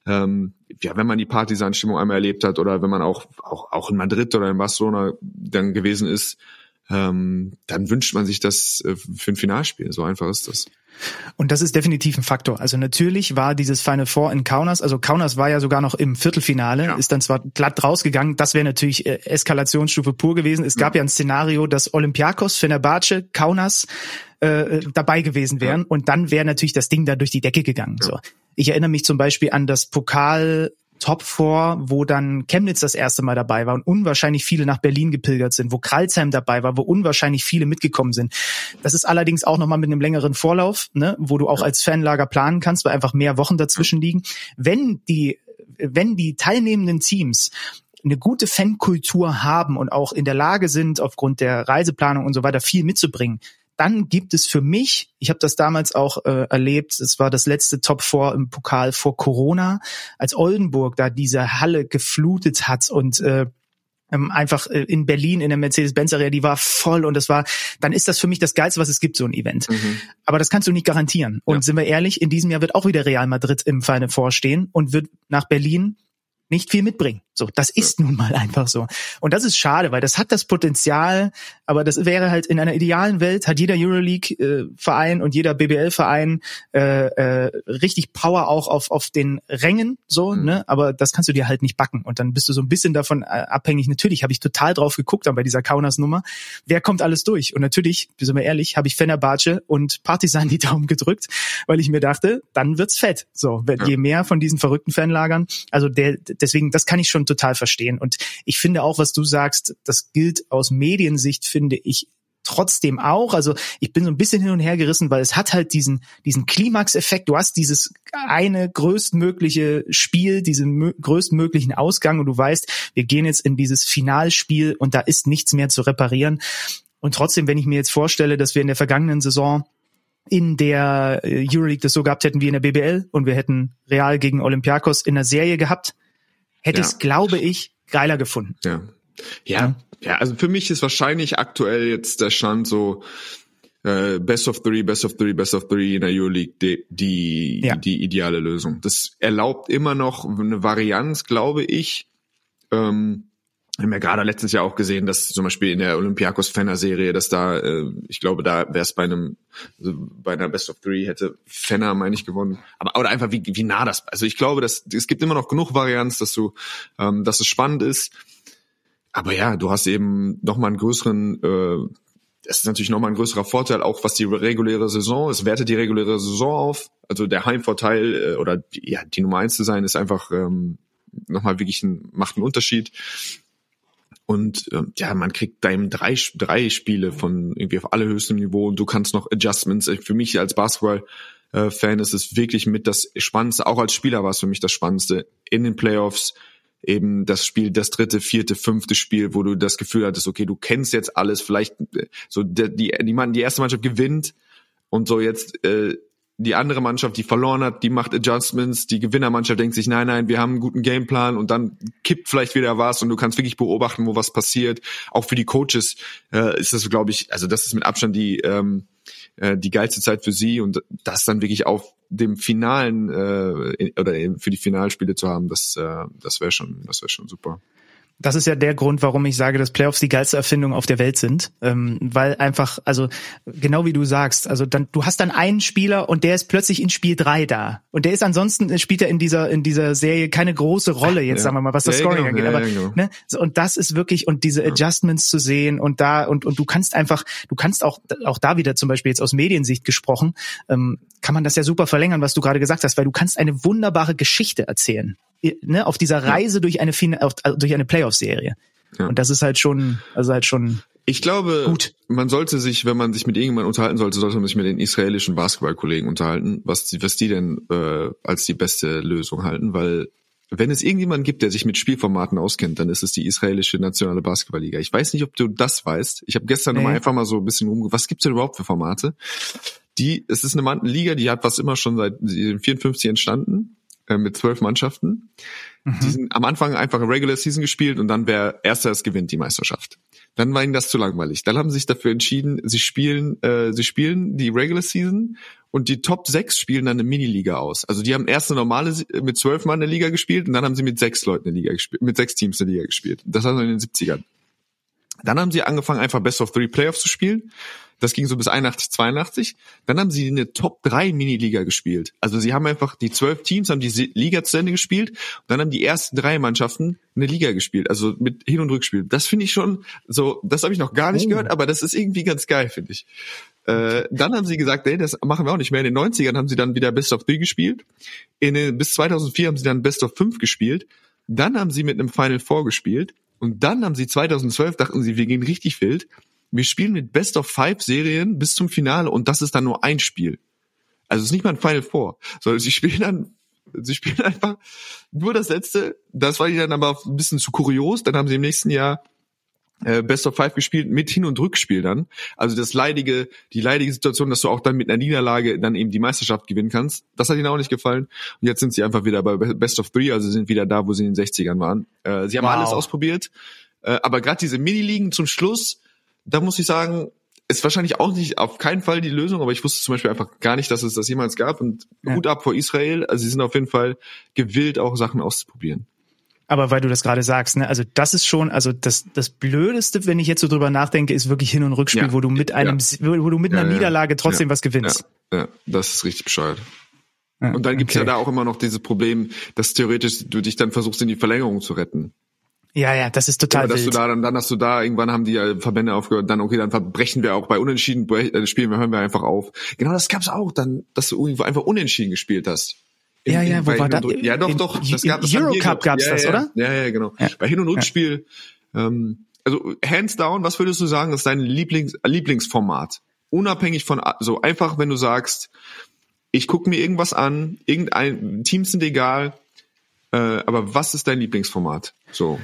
ähm, ja, wenn man die Partisan-Stimmung einmal erlebt hat oder wenn man auch, auch, auch in Madrid oder in Barcelona dann gewesen ist, ähm, dann wünscht man sich das äh, für ein Finalspiel. So einfach ist das. Und das ist definitiv ein Faktor. Also natürlich war dieses Final Four in Kaunas, also Kaunas war ja sogar noch im Viertelfinale, ja. ist dann zwar glatt rausgegangen, das wäre natürlich äh, Eskalationsstufe pur gewesen. Es gab ja, ja ein Szenario, dass Olympiakos, Fenerbahce, Kaunas äh, dabei gewesen wären ja. und dann wäre natürlich das Ding da durch die Decke gegangen. So. Ich erinnere mich zum Beispiel an das Pokal Top 4, wo dann Chemnitz das erste Mal dabei war und unwahrscheinlich viele nach Berlin gepilgert sind, wo Kralsheim dabei war, wo unwahrscheinlich viele mitgekommen sind. Das ist allerdings auch nochmal mit einem längeren Vorlauf, ne, wo du auch als Fanlager planen kannst, weil einfach mehr Wochen dazwischen liegen. Wenn die, wenn die teilnehmenden Teams eine gute Fankultur haben und auch in der Lage sind, aufgrund der Reiseplanung und so weiter viel mitzubringen, dann gibt es für mich, ich habe das damals auch äh, erlebt, es war das letzte Top 4 im Pokal vor Corona, als Oldenburg da diese Halle geflutet hat und äh, ähm, einfach äh, in Berlin in der Mercedes-Benz Arena, die war voll und das war, dann ist das für mich das Geilste, was es gibt, so ein Event. Mhm. Aber das kannst du nicht garantieren. Und ja. sind wir ehrlich, in diesem Jahr wird auch wieder Real Madrid im Final vorstehen und wird nach Berlin nicht viel mitbringen. So, das ist nun mal einfach so. Und das ist schade, weil das hat das Potenzial, aber das wäre halt in einer idealen Welt, hat jeder Euroleague-Verein äh, und jeder BBL-Verein äh, äh, richtig Power auch auf, auf den Rängen, so, mhm. ne? Aber das kannst du dir halt nicht backen. Und dann bist du so ein bisschen davon äh, abhängig. Natürlich habe ich total drauf geguckt dann bei dieser Kaunas-Nummer. Wer kommt alles durch? Und natürlich, sind wir ehrlich, habe ich Fenerbahce und Partisan die Daumen gedrückt, weil ich mir dachte, dann wird's fett. So, je mehr von diesen verrückten Fanlagern, also der, deswegen, das kann ich schon total verstehen. Und ich finde auch, was du sagst, das gilt aus Mediensicht, finde ich, trotzdem auch. Also ich bin so ein bisschen hin und her gerissen, weil es hat halt diesen, diesen Klimax-Effekt. Du hast dieses eine größtmögliche Spiel, diesen größtmöglichen Ausgang und du weißt, wir gehen jetzt in dieses Finalspiel und da ist nichts mehr zu reparieren. Und trotzdem, wenn ich mir jetzt vorstelle, dass wir in der vergangenen Saison in der äh, Euroleague das so gehabt hätten wie in der BBL und wir hätten Real gegen Olympiakos in der Serie gehabt, hätte ja. ich es, glaube ich, geiler gefunden. Ja. ja. Ja, also für mich ist wahrscheinlich aktuell jetzt der Stand so äh, Best of Three, Best of Three, Best of Three in der Euroleague die, die, ja. die ideale Lösung. Das erlaubt immer noch eine Varianz, glaube ich. Ähm, wir haben ja gerade letztes Jahr auch gesehen, dass zum Beispiel in der Olympiakos Fenner Serie, dass da, äh, ich glaube, da wäre es bei einem, also bei einer Best of Three hätte Fenner, meine ich, gewonnen. Aber oder einfach wie, wie nah das. Also ich glaube, dass es gibt immer noch genug Varianz, dass du, ähm, dass es spannend ist. Aber ja, du hast eben noch mal einen größeren, äh, das ist natürlich noch mal ein größerer Vorteil, auch was die reguläre Saison, es wertet die reguläre Saison auf. Also der Heimvorteil äh, oder ja, die Nummer eins zu sein, ist einfach ähm, nochmal wirklich ein, macht einen Unterschied. Und äh, ja, man kriegt eben drei, drei Spiele von irgendwie auf allerhöchstem Niveau und du kannst noch Adjustments. Äh, für mich als Basketball-Fan ist es wirklich mit das Spannendste, auch als Spieler war es für mich das Spannendste in den Playoffs eben das Spiel, das dritte, vierte, fünfte Spiel, wo du das Gefühl hattest, okay, du kennst jetzt alles, vielleicht äh, so die, die, die, die erste Mannschaft gewinnt und so jetzt äh, die andere Mannschaft, die verloren hat, die macht Adjustments, die Gewinnermannschaft denkt sich, nein, nein, wir haben einen guten Gameplan und dann kippt vielleicht wieder was und du kannst wirklich beobachten, wo was passiert. Auch für die Coaches äh, ist das, glaube ich, also das ist mit Abstand die ähm, äh, die geilste Zeit für sie und das dann wirklich auf dem finalen äh, oder für die Finalspiele zu haben, das äh, das wäre schon das wäre schon super. Das ist ja der Grund, warum ich sage, dass Playoffs die geilste Erfindung auf der Welt sind, ähm, weil einfach, also genau wie du sagst, also dann du hast dann einen Spieler und der ist plötzlich in Spiel drei da. Und der ist ansonsten spielt er in dieser in dieser Serie keine große Rolle jetzt ja. sagen wir mal, was das ja, Scoring genau, angeht, aber genau. ne, und das ist wirklich und diese Adjustments zu sehen und da und und du kannst einfach, du kannst auch auch da wieder zum Beispiel jetzt aus Mediensicht gesprochen, ähm, kann man das ja super verlängern, was du gerade gesagt hast, weil du kannst eine wunderbare Geschichte erzählen ne, auf dieser Reise ja. durch eine auf, also durch eine Playoff-Serie. Ja. Und das ist halt schon, also halt schon. Ich glaube, gut. man sollte sich, wenn man sich mit irgendjemandem unterhalten sollte, sollte man sich mit den israelischen Basketballkollegen unterhalten, was die, was die denn äh, als die beste Lösung halten, weil wenn es irgendjemanden gibt, der sich mit Spielformaten auskennt, dann ist es die israelische nationale Basketballliga. Ich weiß nicht, ob du das weißt. Ich habe gestern nee. mal einfach mal so ein bisschen rum. Was gibt's denn überhaupt für Formate? Die, es ist eine Liga, die hat was immer schon seit 54 entstanden äh, mit zwölf Mannschaften. Mhm. Die sind am Anfang einfach Regular Season gespielt und dann wer erster es gewinnt die Meisterschaft. Dann war ihnen das zu langweilig. Dann haben sie sich dafür entschieden, sie spielen, äh, sie spielen die Regular Season und die Top 6 spielen dann eine Miniliga aus. Also die haben erst eine normale mit zwölf Mann eine Liga gespielt und dann haben sie mit sechs Leuten eine Liga gespielt, mit sechs Teams eine Liga gespielt. Das war in den 70ern. Dann haben sie angefangen, einfach Best of Three Playoffs zu spielen. Das ging so bis 81, 82. Dann haben sie eine Top 3 Miniliga gespielt. Also sie haben einfach, die zwölf Teams haben die Liga zu Ende gespielt. Und dann haben die ersten drei Mannschaften eine Liga gespielt. Also mit Hin- und Rückspiel. Das finde ich schon so, das habe ich noch gar nicht oh. gehört, aber das ist irgendwie ganz geil, finde ich. Äh, dann haben sie gesagt, nee, das machen wir auch nicht mehr. In den 90ern haben sie dann wieder Best of Three gespielt. In bis 2004 haben sie dann Best of 5 gespielt. Dann haben sie mit einem Final Four gespielt. Und dann haben sie 2012, dachten sie, wir gehen richtig wild wir spielen mit Best of Five Serien bis zum Finale und das ist dann nur ein Spiel. Also es ist nicht mal ein Final Four, sondern sie spielen dann, sie spielen [laughs] einfach nur das letzte. Das war ihnen dann aber ein bisschen zu kurios. Dann haben sie im nächsten Jahr äh, Best of Five gespielt mit Hin- und Rückspiel dann. Also das leidige, die leidige Situation, dass du auch dann mit einer Niederlage dann eben die Meisterschaft gewinnen kannst. Das hat ihnen auch nicht gefallen. Und jetzt sind sie einfach wieder bei Best of Three, also sind wieder da, wo sie in den 60ern waren. Äh, sie haben wow. alles ausprobiert. Äh, aber gerade diese Mini-Ligen zum Schluss, da muss ich sagen, ist wahrscheinlich auch nicht auf keinen Fall die Lösung, aber ich wusste zum Beispiel einfach gar nicht, dass es das jemals gab und ja. Hut ab vor Israel. Also sie sind auf jeden Fall gewillt, auch Sachen auszuprobieren. Aber weil du das gerade sagst, ne, also das ist schon, also das, das Blödeste, wenn ich jetzt so drüber nachdenke, ist wirklich Hin- und Rückspiel, ja. wo du mit einem, ja. wo du mit einer Niederlage trotzdem was gewinnst. Ja. das ist richtig bescheuert. und dann gibt's okay. ja da auch immer noch dieses Problem, dass theoretisch du dich dann versuchst, in die Verlängerung zu retten. Ja, ja, das ist total ja, dass wild. Du da, dann, dann hast du da, irgendwann haben die äh, Verbände aufgehört, dann okay, dann verbrechen wir auch bei Unentschieden äh, spielen wir, hören wir einfach auf. Genau, das gab's auch, dann, dass du irgendwo einfach Unentschieden gespielt hast. In, ja, ja, in, wo war das? Ja, doch, doch. Das gab, das Euro Cup gab's ja, das, ja, oder? Ja, ja, genau. Ja. Bei Hin- und Rückspiel, ähm, also hands down, was würdest du sagen, ist dein Lieblings, Lieblingsformat? Unabhängig von, so einfach, wenn du sagst, ich gucke mir irgendwas an, irgendein Teams sind egal, äh, aber was ist dein Lieblingsformat? So.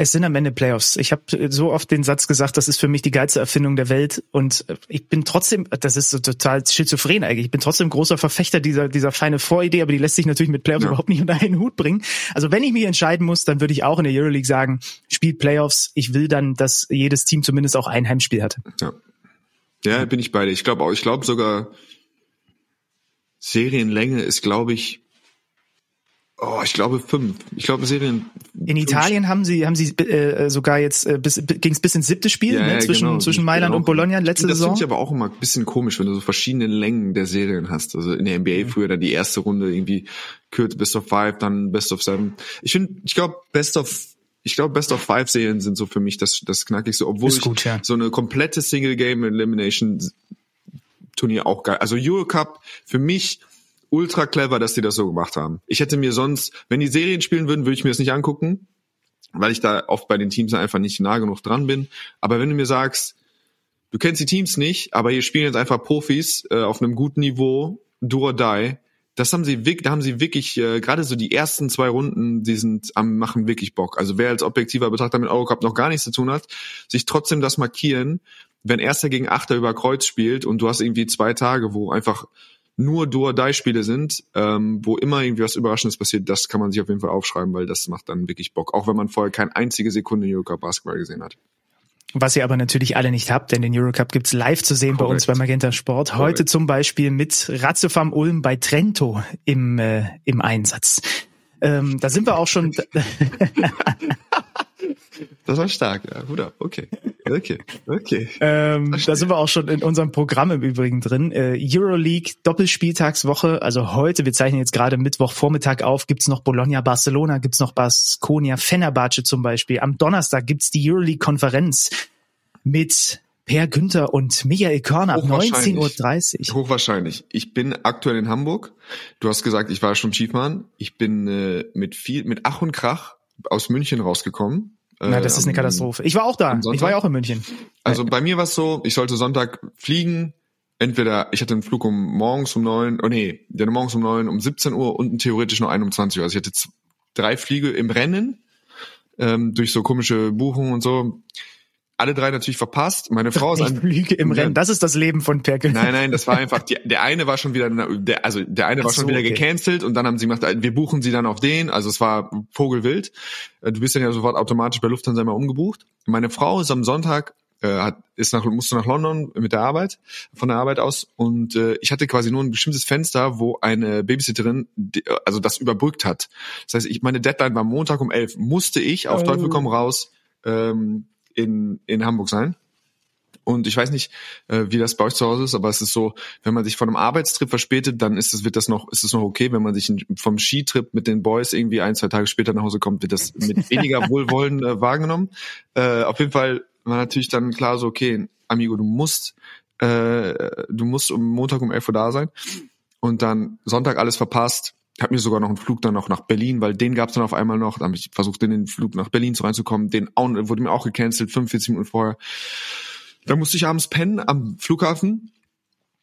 Es sind am Ende Playoffs. Ich habe so oft den Satz gesagt, das ist für mich die geilste Erfindung der Welt. Und ich bin trotzdem, das ist so total schizophren eigentlich. Ich bin trotzdem großer Verfechter dieser, dieser feine Voridee, aber die lässt sich natürlich mit Playoffs ja. überhaupt nicht unter einen Hut bringen. Also wenn ich mich entscheiden muss, dann würde ich auch in der Euroleague sagen, spielt Playoffs. Ich will dann, dass jedes Team zumindest auch ein Heimspiel hat. Ja, ja bin ich beide. Ich glaube auch, ich glaube sogar, Serienlänge ist, glaube ich, Oh, ich glaube fünf. Ich glaube Serien. In Italien haben sie haben sie äh, sogar jetzt äh, bis ging es bis ins siebte Spiel ja, ne, ja, zwischen genau. zwischen Mailand genau. und Bologna letzte das Saison. Das finde ich aber auch immer ein bisschen komisch, wenn du so verschiedene Längen der Serien hast. Also in der NBA mhm. früher dann die erste Runde irgendwie kürzt Best of Five, dann Best of Seven. Ich finde, ich glaube Best of ich glaube, Best of Five Serien sind so für mich das, das knackigste, obwohl gut, ich ja. so eine komplette Single Game Elimination Turnier auch geil. Also Eurocup für mich ultra clever, dass die das so gemacht haben. Ich hätte mir sonst, wenn die Serien spielen würden, würde ich mir das nicht angucken, weil ich da oft bei den Teams einfach nicht nah genug dran bin. Aber wenn du mir sagst, du kennst die Teams nicht, aber hier spielen jetzt einfach Profis äh, auf einem guten Niveau, do or die, das haben sie wirklich, da haben sie wirklich, äh, gerade so die ersten zwei Runden, die sind am machen wirklich Bock. Also wer als objektiver Betrachter mit Eurocup noch gar nichts zu tun hat, sich trotzdem das markieren, wenn Erster gegen Achter über Kreuz spielt und du hast irgendwie zwei Tage, wo einfach nur Do-or-Die-Spiele sind, ähm, wo immer irgendwie was Überraschendes passiert, das kann man sich auf jeden Fall aufschreiben, weil das macht dann wirklich Bock. Auch wenn man vorher keine einzige Sekunde Eurocup Basketball gesehen hat. Was ihr aber natürlich alle nicht habt, denn den Eurocup gibt's live zu sehen Korrekt. bei uns bei Magenta Sport. Heute Korrekt. zum Beispiel mit Ratzefam Ulm bei Trento im, äh, im Einsatz. Ähm, da sind wir auch schon. [laughs] [laughs] das war stark, ja. Hut ab. Okay. Okay. Okay. Ähm, da sind wir auch schon in unserem Programm im Übrigen drin. Äh, Euroleague Doppelspieltagswoche. Also heute, wir zeichnen jetzt gerade Mittwochvormittag auf, gibt's noch Bologna Barcelona, gibt's noch Baskonia Fenerbahce zum Beispiel. Am Donnerstag gibt's die Euroleague Konferenz mit Per Günther und Michael Körner ab 19.30 Uhr. Hochwahrscheinlich. Ich bin aktuell in Hamburg. Du hast gesagt, ich war schon Schiefmann. Ich bin äh, mit viel, mit Ach und Krach aus München rausgekommen. Na, das ist eine Katastrophe. Ich war auch da. Ich war ja auch in München. Also bei mir war es so, ich sollte Sonntag fliegen. Entweder, ich hatte einen Flug um morgens um neun, oh nee, der morgens um neun, um 17 Uhr und theoretisch nur einen um 20 Uhr. Also ich hatte drei Fliege im Rennen, ähm, durch so komische Buchungen und so alle drei natürlich verpasst. Meine Frau ist ein Lüge im Rennen. Das ist das Leben von Perkel. Nein, nein, das war einfach die, der eine war schon wieder der also der eine war schon so, wieder okay. gecancelt und dann haben sie gemacht, wir buchen sie dann auf den, also es war Vogelwild. Äh, du bist dann ja sofort automatisch bei Lufthansa immer umgebucht. Meine Frau ist am Sonntag äh, hat, ist nach, musste nach London mit der Arbeit, von der Arbeit aus. Und äh, ich hatte quasi nur ein bestimmtes Fenster, wo eine Babysitterin, die, also das überbrückt hat. Das heißt, ich meine Deadline war Montag um elf. Musste ich auf oh. Teufel komm raus ähm, in, in Hamburg sein. Und ich weiß nicht, äh, wie das bei euch zu Hause ist, aber es ist so, wenn man sich von einem Arbeitstrip verspätet, dann ist es, wird das noch, ist es noch okay. Wenn man sich vom Skitrip mit den Boys irgendwie ein, zwei Tage später nach Hause kommt, wird das mit [laughs] weniger Wohlwollen äh, wahrgenommen. Äh, auf jeden Fall war natürlich dann klar so, okay, Amigo, du musst, äh, du musst um Montag um 11 Uhr da sein. Und dann Sonntag alles verpasst, habe mir sogar noch einen Flug dann noch nach Berlin, weil den gab es dann auf einmal noch. Da habe ich versucht, in den Flug nach Berlin zu reinzukommen. Den wurde mir auch gecancelt, 45 Minuten vorher. Da musste ich abends pennen am Flughafen.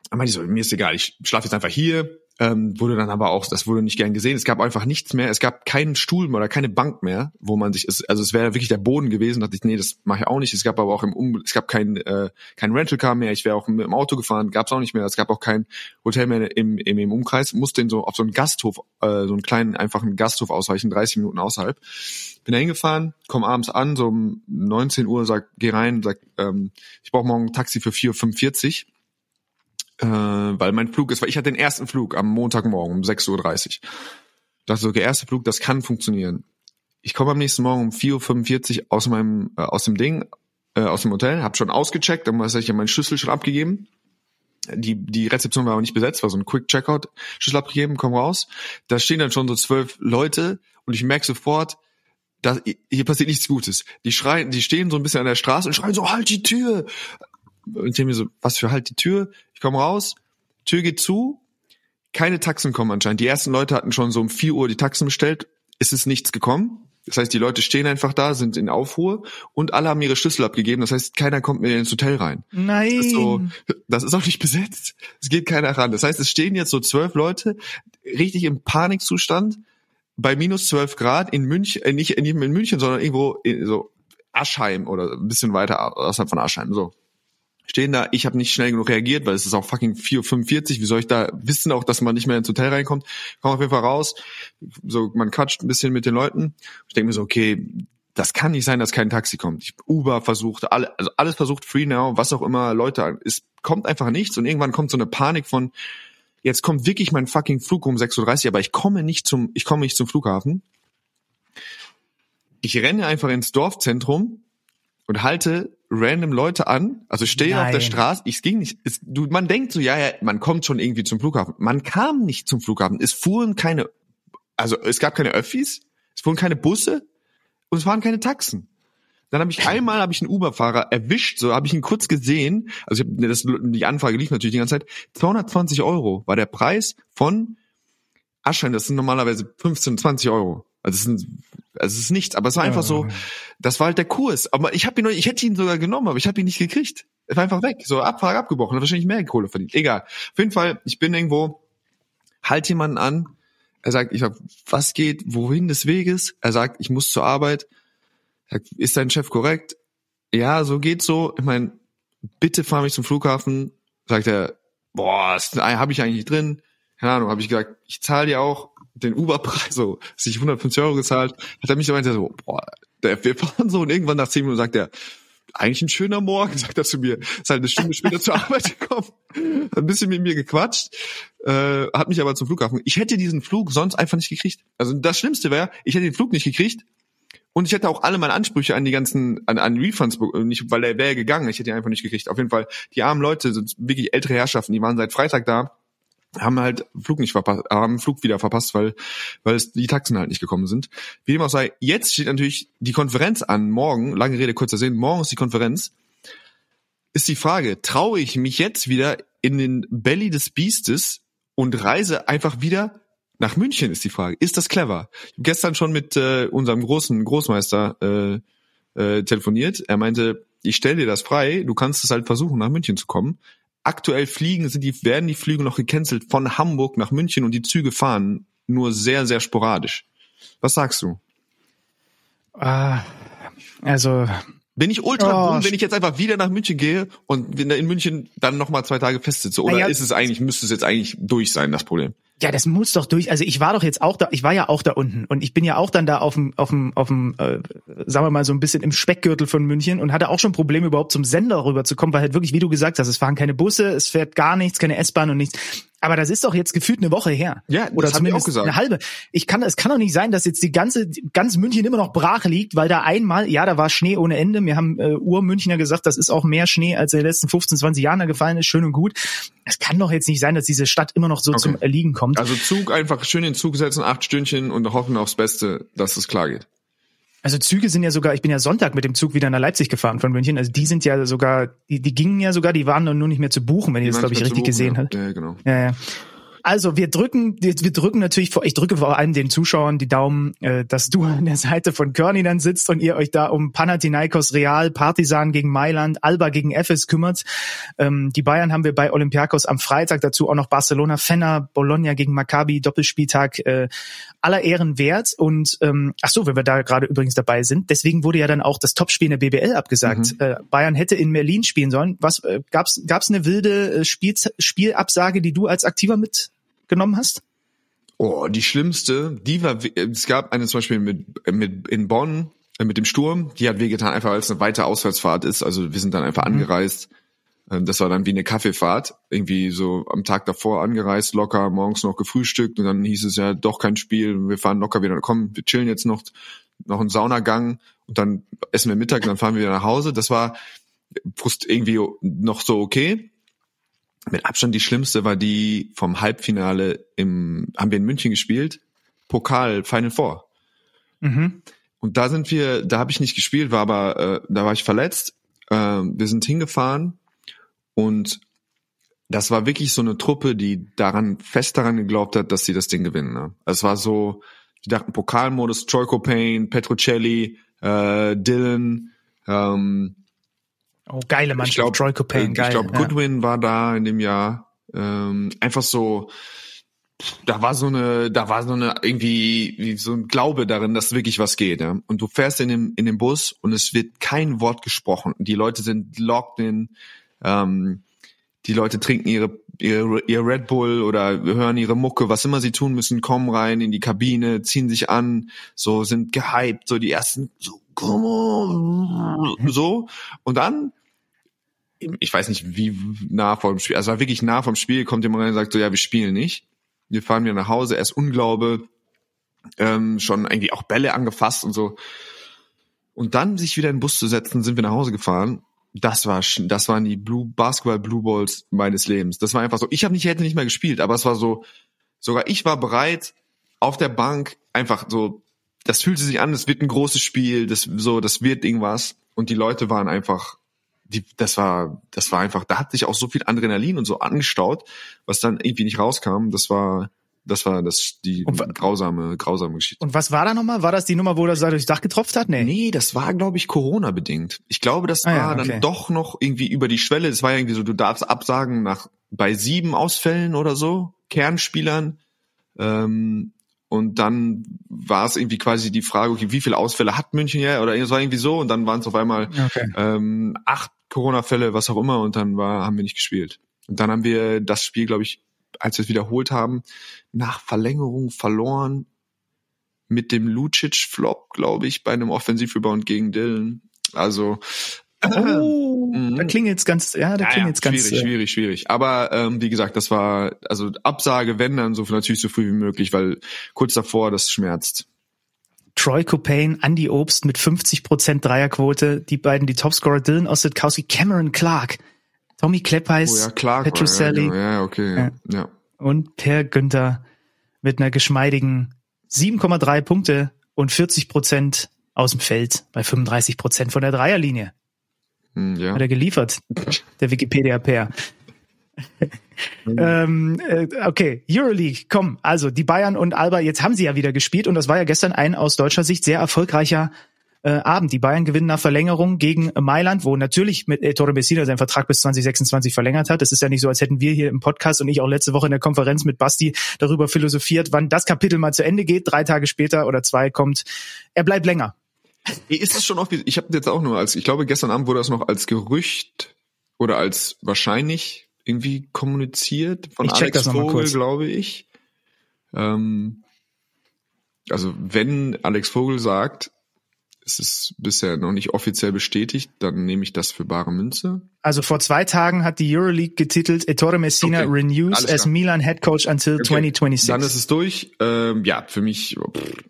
Da meinte ich so, mir ist egal, ich schlafe jetzt einfach hier ähm, wurde dann aber auch, das wurde nicht gern gesehen. Es gab einfach nichts mehr. Es gab keinen Stuhl mehr oder keine Bank mehr, wo man sich, also es wäre wirklich der Boden gewesen. Da dachte ich, nee, das mache ich auch nicht. Es gab aber auch im, um es gab kein äh, kein Rentalcar mehr. Ich wäre auch mit dem Auto gefahren, gab es auch nicht mehr. Es gab auch kein Hotel mehr im, im, im Umkreis. Musste in so auf so einen Gasthof, äh, so einen kleinen einfachen Gasthof ausweichen, 30 Minuten außerhalb. Bin da hingefahren, komm abends an, so um 19 Uhr, sag, geh rein, sag, ähm, ich brauche morgen ein Taxi für 4,45 äh, weil mein Flug ist, weil ich hatte den ersten Flug am Montagmorgen um 6.30 Uhr. Dachte so, okay, erster Flug, das kann funktionieren. Ich komme am nächsten Morgen um 4.45 Uhr aus meinem, äh, aus dem Ding, äh, aus dem Hotel, habe schon ausgecheckt, dann habe ich ja meinen Schlüssel schon abgegeben. Die, die Rezeption war aber nicht besetzt, war so ein Quick Checkout, Schlüssel abgegeben, komm raus. Da stehen dann schon so zwölf Leute und ich merke sofort, da, hier passiert nichts Gutes. Die schreien, die stehen so ein bisschen an der Straße und schreien so, halt die Tür, und ich denke mir so, was für halt die Tür? Ich komme raus, Tür geht zu, keine Taxen kommen anscheinend. Die ersten Leute hatten schon so um vier Uhr die Taxen bestellt, es ist nichts gekommen. Das heißt, die Leute stehen einfach da, sind in Aufruhr und alle haben ihre Schlüssel abgegeben. Das heißt, keiner kommt mehr ins Hotel rein. Nein. Das ist, so, das ist auch nicht besetzt. Es geht keiner ran. Das heißt, es stehen jetzt so zwölf Leute richtig im Panikzustand bei minus zwölf Grad in München, äh, nicht, nicht in München, sondern irgendwo in, so Aschheim oder ein bisschen weiter außerhalb von Aschheim. So stehen da, ich habe nicht schnell genug reagiert, weil es ist auch fucking 4.45 wie soll ich da wissen auch, dass man nicht mehr ins Hotel reinkommt, komm auf jeden Fall raus, so man quatscht ein bisschen mit den Leuten, ich denke mir so, okay, das kann nicht sein, dass kein Taxi kommt. Ich, Uber versucht, alle, also alles versucht, Free Now, was auch immer, Leute, es kommt einfach nichts. Und irgendwann kommt so eine Panik von, jetzt kommt wirklich mein fucking Flug um 6.30 Uhr, aber ich komme nicht zum, ich komme nicht zum Flughafen. Ich renne einfach ins Dorfzentrum und halte random Leute an, also stehe auf der Straße, ich ging nicht, es, du, man denkt so, ja, ja, man kommt schon irgendwie zum Flughafen. Man kam nicht zum Flughafen. Es fuhren keine, also es gab keine Öffis, es fuhren keine Busse und es waren keine Taxen. Dann habe ich [laughs] einmal habe ich einen Uber-Fahrer erwischt, so habe ich ihn kurz gesehen. Also ich hab, das, die Anfrage lief natürlich die ganze Zeit. 220 Euro war der Preis von Aschein. Das sind normalerweise 15, 20 Euro. Also es, sind, also es ist nichts, aber es war einfach so, das war halt der Kurs. Aber ich habe ihn, ich hätte ihn sogar genommen, aber ich habe ihn nicht gekriegt. Er war einfach weg, so Abfrage abgebrochen, hat wahrscheinlich mehr Kohle verdient. Egal. Auf jeden Fall, ich bin irgendwo, halt jemanden an. Er sagt, ich sag, was geht, wohin des Weges? Er sagt, ich muss zur Arbeit. Er sagt, ist dein Chef korrekt? Ja, so geht's so. Ich meine, bitte fahr mich zum Flughafen. Sagt er, boah, habe ich eigentlich drin. Keine Ahnung, habe ich gesagt, ich zahle dir auch den Uber-Preis, so, sich 150 Euro gezahlt, hat er mich so meinte so, boah, der, wir fahren so und irgendwann nach 10 Minuten sagt er, eigentlich ein schöner Morgen, [laughs] sagt er zu mir. Ist halt eine Stunde später zur Arbeit gekommen, hat ein bisschen mit mir gequatscht, äh, hat mich aber zum Flughafen. Ich hätte diesen Flug sonst einfach nicht gekriegt. Also das Schlimmste wäre, ich hätte den Flug nicht gekriegt und ich hätte auch alle meine Ansprüche an die ganzen, an, an Refunds, nicht, weil er wäre gegangen, ich hätte ihn einfach nicht gekriegt. Auf jeden Fall, die armen Leute sind wirklich ältere Herrschaften, die waren seit Freitag da haben halt Flug nicht verpasst, haben Flug wieder verpasst, weil weil es die Taxen halt nicht gekommen sind. Wie dem auch sei, jetzt steht natürlich die Konferenz an, morgen, lange Rede, kurzer Sinn, morgen ist die Konferenz. Ist die Frage, traue ich mich jetzt wieder in den Belly des Biestes und reise einfach wieder nach München, ist die Frage. Ist das clever? Ich habe gestern schon mit äh, unserem großen Großmeister äh, äh, telefoniert. Er meinte, ich stell dir das frei, du kannst es halt versuchen, nach München zu kommen aktuell fliegen, sind die, werden die Flüge noch gecancelt von Hamburg nach München und die Züge fahren nur sehr, sehr sporadisch. Was sagst du? Ah, also bin ich ultra oh, dumm, wenn ich jetzt einfach wieder nach München gehe und in München dann nochmal zwei Tage festsitze? Oder ja, ist es eigentlich, müsste es jetzt eigentlich durch sein, das Problem? Ja, das muss doch durch. Also ich war doch jetzt auch da, ich war ja auch da unten und ich bin ja auch dann da auf dem, auf dem, auf dem, äh, sagen wir mal so ein bisschen im Speckgürtel von München und hatte auch schon Probleme überhaupt zum Sender rüberzukommen, weil halt wirklich, wie du gesagt hast, es fahren keine Busse, es fährt gar nichts, keine S-Bahn und nichts. Aber das ist doch jetzt gefühlt eine Woche her. Ja, oder zumindest eine halbe. Ich kann, es kann doch nicht sein, dass jetzt die ganze, ganz München immer noch brach liegt, weil da einmal, ja, da war Schnee ohne Ende. Wir haben äh, Ur-Münchner gesagt, das ist auch mehr Schnee, als in den letzten 15, 20 Jahren da gefallen ist. Schön und gut. Es kann doch jetzt nicht sein, dass diese Stadt immer noch so okay. zum Erliegen kommt. Also Zug einfach schön in den Zug setzen, acht Stündchen und hoffen aufs Beste, dass es klar geht. Also Züge sind ja sogar, ich bin ja Sonntag mit dem Zug wieder nach Leipzig gefahren von München. Also die sind ja sogar, die, die gingen ja sogar, die waren nur nicht mehr zu buchen, wenn ihr das, glaube ich, richtig buchen, gesehen ja. habt. Ja, genau. Ja, ja. Also wir drücken, wir, wir drücken natürlich vor, ich drücke vor allem den Zuschauern die Daumen, äh, dass du an der Seite von Körny dann sitzt und ihr euch da um Panathinaikos Real, Partisan gegen Mailand, Alba gegen Efes kümmert. Ähm, die Bayern haben wir bei Olympiakos am Freitag, dazu auch noch Barcelona, Fenner, Bologna gegen Maccabi, Doppelspieltag, äh, aller Ehren wert. Und ähm, ach so, wenn wir da gerade übrigens dabei sind, deswegen wurde ja dann auch das Topspiel in der BBL abgesagt. Mhm. Äh, Bayern hätte in Berlin spielen sollen. Was äh, gab's gab's eine wilde äh, Spiel, Spielabsage, die du als Aktiver mit genommen hast? Oh, die schlimmste, die war, es gab eine zum Beispiel mit, mit in Bonn, äh, mit dem Sturm, die hat wehgetan, einfach weil es eine weite Auswärtsfahrt ist. Also wir sind dann einfach mhm. angereist. Ähm, das war dann wie eine Kaffeefahrt, irgendwie so am Tag davor angereist, locker, morgens noch gefrühstückt und dann hieß es ja doch kein Spiel, wir fahren locker wieder, komm, wir chillen jetzt noch, noch einen Saunagang und dann essen wir Mittag und dann fahren wir wieder nach Hause. Das war irgendwie noch so okay mit Abstand die schlimmste war die vom Halbfinale im, haben wir in München gespielt, Pokal Final Four. Mhm. Und da sind wir, da habe ich nicht gespielt, war aber, äh, da war ich verletzt. Äh, wir sind hingefahren und das war wirklich so eine Truppe, die daran fest daran geglaubt hat, dass sie das Ding gewinnen. Ne? Es war so, die dachten Pokalmodus, Troy Copain, Petrocelli, äh, Dylan, ähm, Oh, geile Mannschaft. Ich glaube, Troy Copain, geil. Ich glaube, Goodwin ja. war da in dem Jahr. Ähm, einfach so, da war so eine, da war so eine irgendwie so ein Glaube darin, dass wirklich was geht. Ja? Und du fährst in dem in dem Bus und es wird kein Wort gesprochen. Die Leute sind locked in. Ähm, die Leute trinken ihre, ihre ihr Red Bull oder hören ihre Mucke, was immer sie tun müssen, kommen rein in die Kabine, ziehen sich an, so sind gehypt, so die ersten so come on, so und dann ich weiß nicht, wie nah vor dem Spiel, also wirklich nah vom Spiel, kommt jemand rein und sagt so, ja, wir spielen nicht. Wir fahren wieder nach Hause, erst Unglaube, ähm, schon irgendwie auch Bälle angefasst und so. Und dann sich wieder in den Bus zu setzen, sind wir nach Hause gefahren. Das war, das waren die Blue Basketball Blue Balls meines Lebens. Das war einfach so. Ich habe nicht, hätte nicht mehr gespielt, aber es war so. Sogar ich war bereit, auf der Bank einfach so. Das fühlte sich an, es wird ein großes Spiel, das so, das wird irgendwas. Und die Leute waren einfach die, das war, das war einfach, da hat sich auch so viel Adrenalin und so angestaut, was dann irgendwie nicht rauskam. Das war, das war das die und, grausame, grausame Geschichte. Und was war da nochmal? War das die Nummer, wo das da durchs Dach getropft hat? Nee. Nee, das war, glaube ich, Corona bedingt. Ich glaube, das ah, war ja, okay. dann doch noch irgendwie über die Schwelle. Das war ja irgendwie so, du darfst absagen nach bei sieben Ausfällen oder so, Kernspielern. Ähm, und dann war es irgendwie quasi die Frage, okay, wie viele Ausfälle hat München ja? Oder es war irgendwie so und dann waren es auf einmal okay. ähm, acht Corona-Fälle, was auch immer, und dann war, haben wir nicht gespielt. Und dann haben wir das Spiel, glaube ich, als wir es wiederholt haben, nach Verlängerung verloren mit dem Lucic-Flop, glaube ich, bei einem Offensivrebound gegen Dylan. Also Oh, da klingelt's ganz, ja, da Ja, ja, klingelt's ganz. schwierig, äh, schwierig, schwierig. Aber ähm, wie gesagt, das war also Absage, wenn dann so natürlich so früh wie möglich, weil kurz davor das schmerzt. Troy Copain, Andy Obst mit 50% Dreierquote, die beiden die Topscorer, Dylan Ostetkowski, Cameron Clark, Tommy Oh Kleppeis, ja, klar. Petruselli Ja, genau. ja, okay. Ja. ja. und Per Günther mit einer geschmeidigen 7,3 Punkte und 40% aus dem Feld bei 35% von der Dreierlinie. Hm, ja. Hat er geliefert, der Wikipedia-Pair. ähm, äh, okay, Euroleague, komm, also die Bayern und Alba, jetzt haben sie ja wieder gespielt und das war ja gestern ein aus deutscher Sicht sehr erfolgreicher äh, Abend. Die Bayern gewinnen nach Verlängerung gegen Mailand, wo natürlich mit Ettore Messina seinen Vertrag bis 2026 verlängert hat. Es ist ja nicht so, als hätten wir hier im Podcast und ich auch letzte Woche in der Konferenz mit Basti darüber philosophiert, wann das Kapitel mal zu Ende geht. Drei Tage später oder zwei kommt, er bleibt länger. Ist das schon auch, ich habe jetzt auch nur als, ich glaube gestern Abend wurde das noch als Gerücht oder als wahrscheinlich irgendwie kommuniziert von Ich check Alex das noch mal Vogel, kurz. glaube ich. Ähm, also wenn Alex Vogel sagt, es ist bisher noch nicht offiziell bestätigt, dann nehme ich das für bare Münze. Also vor zwei Tagen hat die Euroleague getitelt, Ettore Messina Okay, renews as. Milan Head Coach until Okay, 2026. Dann ist es durch. Ähm, ja, für mich, pff,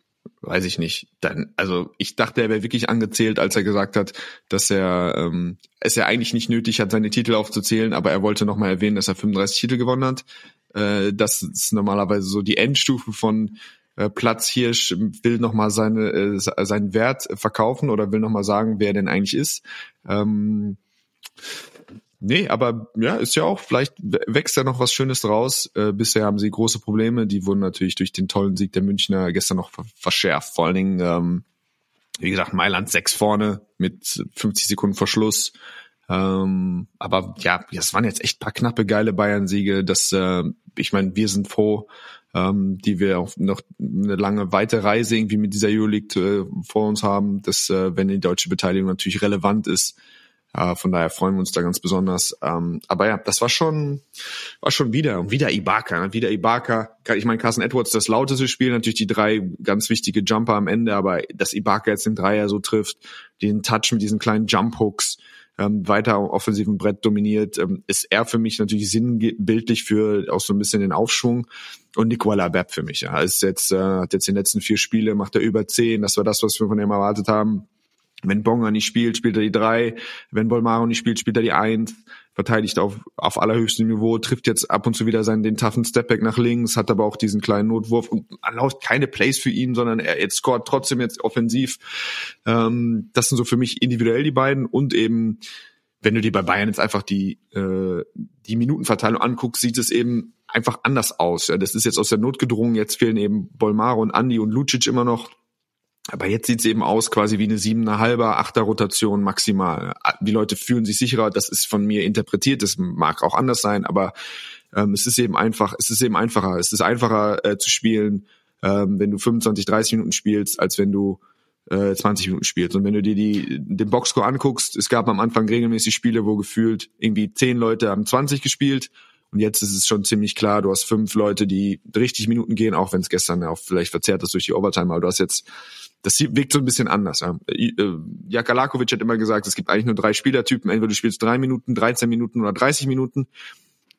weiß ich nicht. Dann, also ich dachte, er wäre wirklich angezählt, als er gesagt hat, dass er ähm, es ja eigentlich nicht nötig hat, seine Titel aufzuzählen, aber er wollte nochmal erwähnen, dass er 35 Titel gewonnen hat. Äh, das ist normalerweise so die Endstufe von äh, Platzhirsch will nochmal seine äh, se- seinen Wert verkaufen oder will nochmal sagen, wer er denn eigentlich ist. Ähm, Nee, aber ja, ist ja auch, vielleicht wächst da noch was Schönes draus. Äh, bisher haben sie große Probleme, die wurden natürlich durch den tollen Sieg der Münchner gestern noch ver- verschärft. Vor allen Dingen, ähm, wie gesagt, Mailand 6 vorne mit 50 Sekunden Verschluss. Ähm, aber ja, das waren jetzt echt paar knappe, geile Bayern-Siege. Das, äh, ich meine, wir sind froh, ähm, die wir auch noch eine lange weite Reise irgendwie mit dieser Euroleague äh, vor uns haben, dass äh, wenn die deutsche Beteiligung natürlich relevant ist, äh, von daher freuen wir uns da ganz besonders. Ähm, aber ja, das war schon, war schon wieder und wieder Ibaka, ne? wieder Ibaka. Ich meine, Carson Edwards das lauteste Spiel, natürlich die drei ganz wichtige Jumper am Ende, aber dass Ibaka jetzt den Dreier so trifft, den Touch mit diesen kleinen Jump Hooks, ähm, weiter offensiven Brett dominiert, ähm, ist er für mich natürlich sinnbildlich für auch so ein bisschen den Aufschwung. Und Nicola Bepp für mich, ja, ist jetzt, äh, hat jetzt in den letzten vier Spiele, macht er über zehn, das war das, was wir von ihm erwartet haben. Wenn Bonga nicht spielt, spielt er die drei. Wenn Bolmaro nicht spielt, spielt er die eins. Verteidigt auf, auf allerhöchstem Niveau, trifft jetzt ab und zu wieder seinen, den toughen Stepback nach links, hat aber auch diesen kleinen Notwurf und erlaubt keine Plays für ihn, sondern er jetzt scoret trotzdem jetzt offensiv. Ähm, das sind so für mich individuell die beiden und eben, wenn du dir bei Bayern jetzt einfach die, äh, die Minutenverteilung anguckst, sieht es eben einfach anders aus. Ja, das ist jetzt aus der Not gedrungen. Jetzt fehlen eben Bolmaro und Andi und Lucic immer noch. Aber jetzt sieht's eben aus quasi wie eine siebener halber, achter Rotation maximal. Die Leute fühlen sich sicherer. Das ist von mir interpretiert. Das mag auch anders sein, aber ähm, es ist eben einfach. Es ist eben einfacher. Es ist einfacher äh, zu spielen, ähm, wenn du 25, 30 Minuten spielst, als wenn du äh, 20 Minuten spielst. Und wenn du dir die, den Boxscore anguckst, es gab am Anfang regelmäßig Spiele, wo gefühlt irgendwie zehn Leute haben 20 gespielt. Und jetzt ist es schon ziemlich klar, du hast fünf Leute, die richtig Minuten gehen, auch wenn es gestern auch vielleicht verzerrt ist durch die Overtime, aber du hast jetzt, das wirkt so ein bisschen anders. Ja. Äh, Jaka Lakovic hat immer gesagt, es gibt eigentlich nur drei Spielertypen, entweder du spielst drei Minuten, 13 Minuten oder 30 Minuten.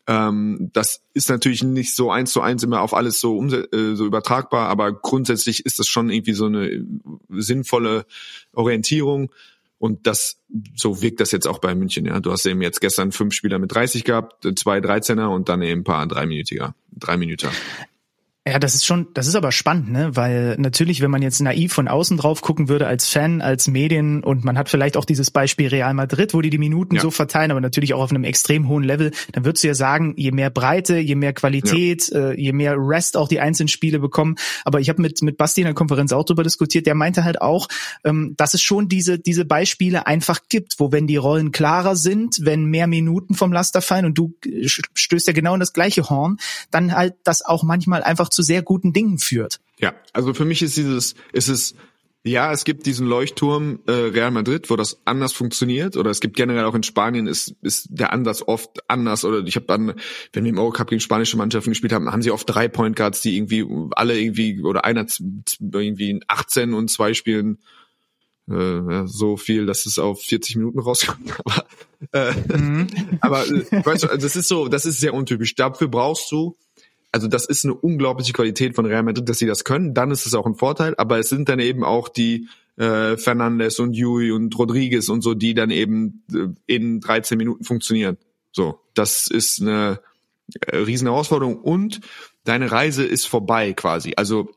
Ähm, das ist natürlich nicht so eins zu eins immer auf alles so, äh, so übertragbar, aber grundsätzlich ist das schon irgendwie so eine sinnvolle Orientierung. Und das, so wirkt das jetzt auch bei München, ja. Du hast eben jetzt gestern fünf Spieler mit 30 gehabt, zwei 13er und dann eben ein paar dreiminütiger, drei Minüter. Ja, das ist schon, das ist aber spannend, ne? Weil natürlich, wenn man jetzt naiv von außen drauf gucken würde als Fan, als Medien und man hat vielleicht auch dieses Beispiel Real Madrid, wo die die Minuten Ja. so verteilen, aber natürlich auch auf einem extrem hohen Level, dann würdest du ja sagen, je mehr Breite, je mehr Qualität, äh, je mehr Rest auch die einzelnen Spiele bekommen. Aber ich habe mit mit Basti in der Konferenz auch drüber diskutiert. Der meinte halt auch, ähm, dass es schon diese diese Beispiele einfach gibt, wo wenn die Rollen klarer sind, wenn mehr Minuten vom Laster fallen und du äh, stößt ja genau in das gleiche Horn, dann halt das auch manchmal einfach zu sehr guten Dingen führt. Ja, also für mich ist dieses, ist es, ja, es gibt diesen Leuchtturm äh, Real Madrid, wo das anders funktioniert, oder es gibt generell auch in Spanien ist ist der Ansatz oft anders. Oder ich habe dann, wenn wir im Eurocup gegen spanische Mannschaften gespielt haben, haben sie oft drei Point Guards, die irgendwie alle irgendwie oder einer irgendwie 18 und zwei spielen äh, so viel, dass es auf 40 Minuten rauskommt. [laughs] Aber, äh, mhm. aber äh, weißt du, das ist so, das ist sehr untypisch. Dafür brauchst du, also das ist eine unglaubliche Qualität von Real Madrid, dass sie das können. Dann ist es auch ein Vorteil. Aber es sind dann eben auch die äh, Fernandes und Yui und Rodriguez und so, die dann eben äh, in 13 Minuten funktionieren. So, das ist eine äh, riesen Herausforderung und deine Reise ist vorbei quasi. Also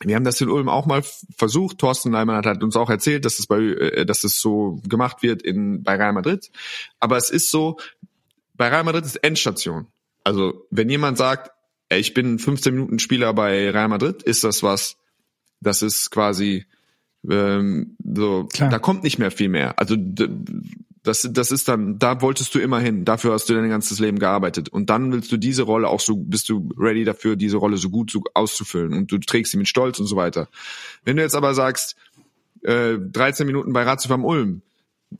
wir haben das in Ulm auch mal versucht. Thorsten Leimann hat, uns auch erzählt, dass es bei, äh, dass es so gemacht wird in bei Real Madrid. Aber es ist so, bei Real Madrid ist Endstation. Also wenn jemand sagt, ich bin 15 Minuten Spieler bei Real Madrid, ist das was, das ist quasi ähm, so, Klar. da kommt nicht mehr viel mehr. Also das, das ist dann, da wolltest du immer hin. Dafür hast du dein ganzes Leben gearbeitet. Und dann willst du diese Rolle auch so, bist du ready dafür, diese Rolle so gut so auszufüllen. Und du trägst sie mit Stolz und so weiter. Wenn du jetzt aber sagst, äh, 13 Minuten bei Ratiofarm Ulm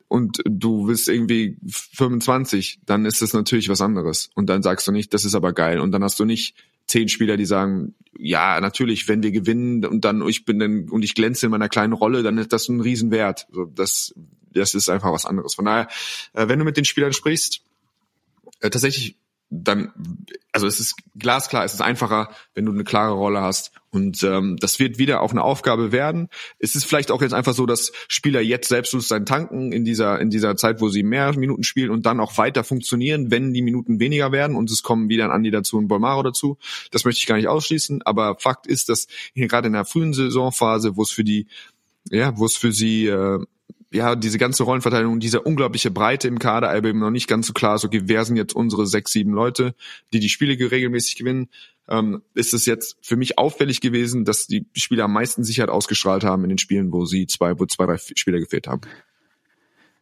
und du bist irgendwie 25, dann ist das natürlich was anderes. Und dann sagst du nicht, das ist aber geil. Und dann hast du nicht zehn Spieler, die sagen, ja, natürlich, wenn wir gewinnen und dann ich bin dann und ich glänze in meiner kleinen Rolle, dann ist das ein Riesenwert. Also das, das ist einfach was anderes. Von daher, äh, wenn du mit den Spielern sprichst, äh, tatsächlich dann, also es ist glasklar, es ist einfacher, wenn du eine klare Rolle hast. Und ähm, das wird wieder auch eine Aufgabe werden. Es ist vielleicht auch jetzt einfach so, dass Spieler jetzt Selbstbewusstsein tanken in dieser in dieser Zeit, wo sie mehr Minuten spielen und dann auch weiter funktionieren, wenn die Minuten weniger werden und es kommen wieder ein Andi dazu und Bolmaro dazu. Das möchte ich gar nicht ausschließen. Aber Fakt ist, dass hier gerade in der frühen Saisonphase, wo es für die ja, wo es für sie äh, ja, diese ganze Rollenverteilung, diese unglaubliche Breite im Kader, aber eben noch nicht ganz so klar, so, okay, wer sind jetzt unsere sechs, sieben Leute, die die Spiele regelmäßig gewinnen, ähm, ist es jetzt für mich auffällig gewesen, dass die Spieler am meisten Sicherheit ausgestrahlt haben in den Spielen, wo sie zwei, wo zwei, drei Spieler gefehlt haben.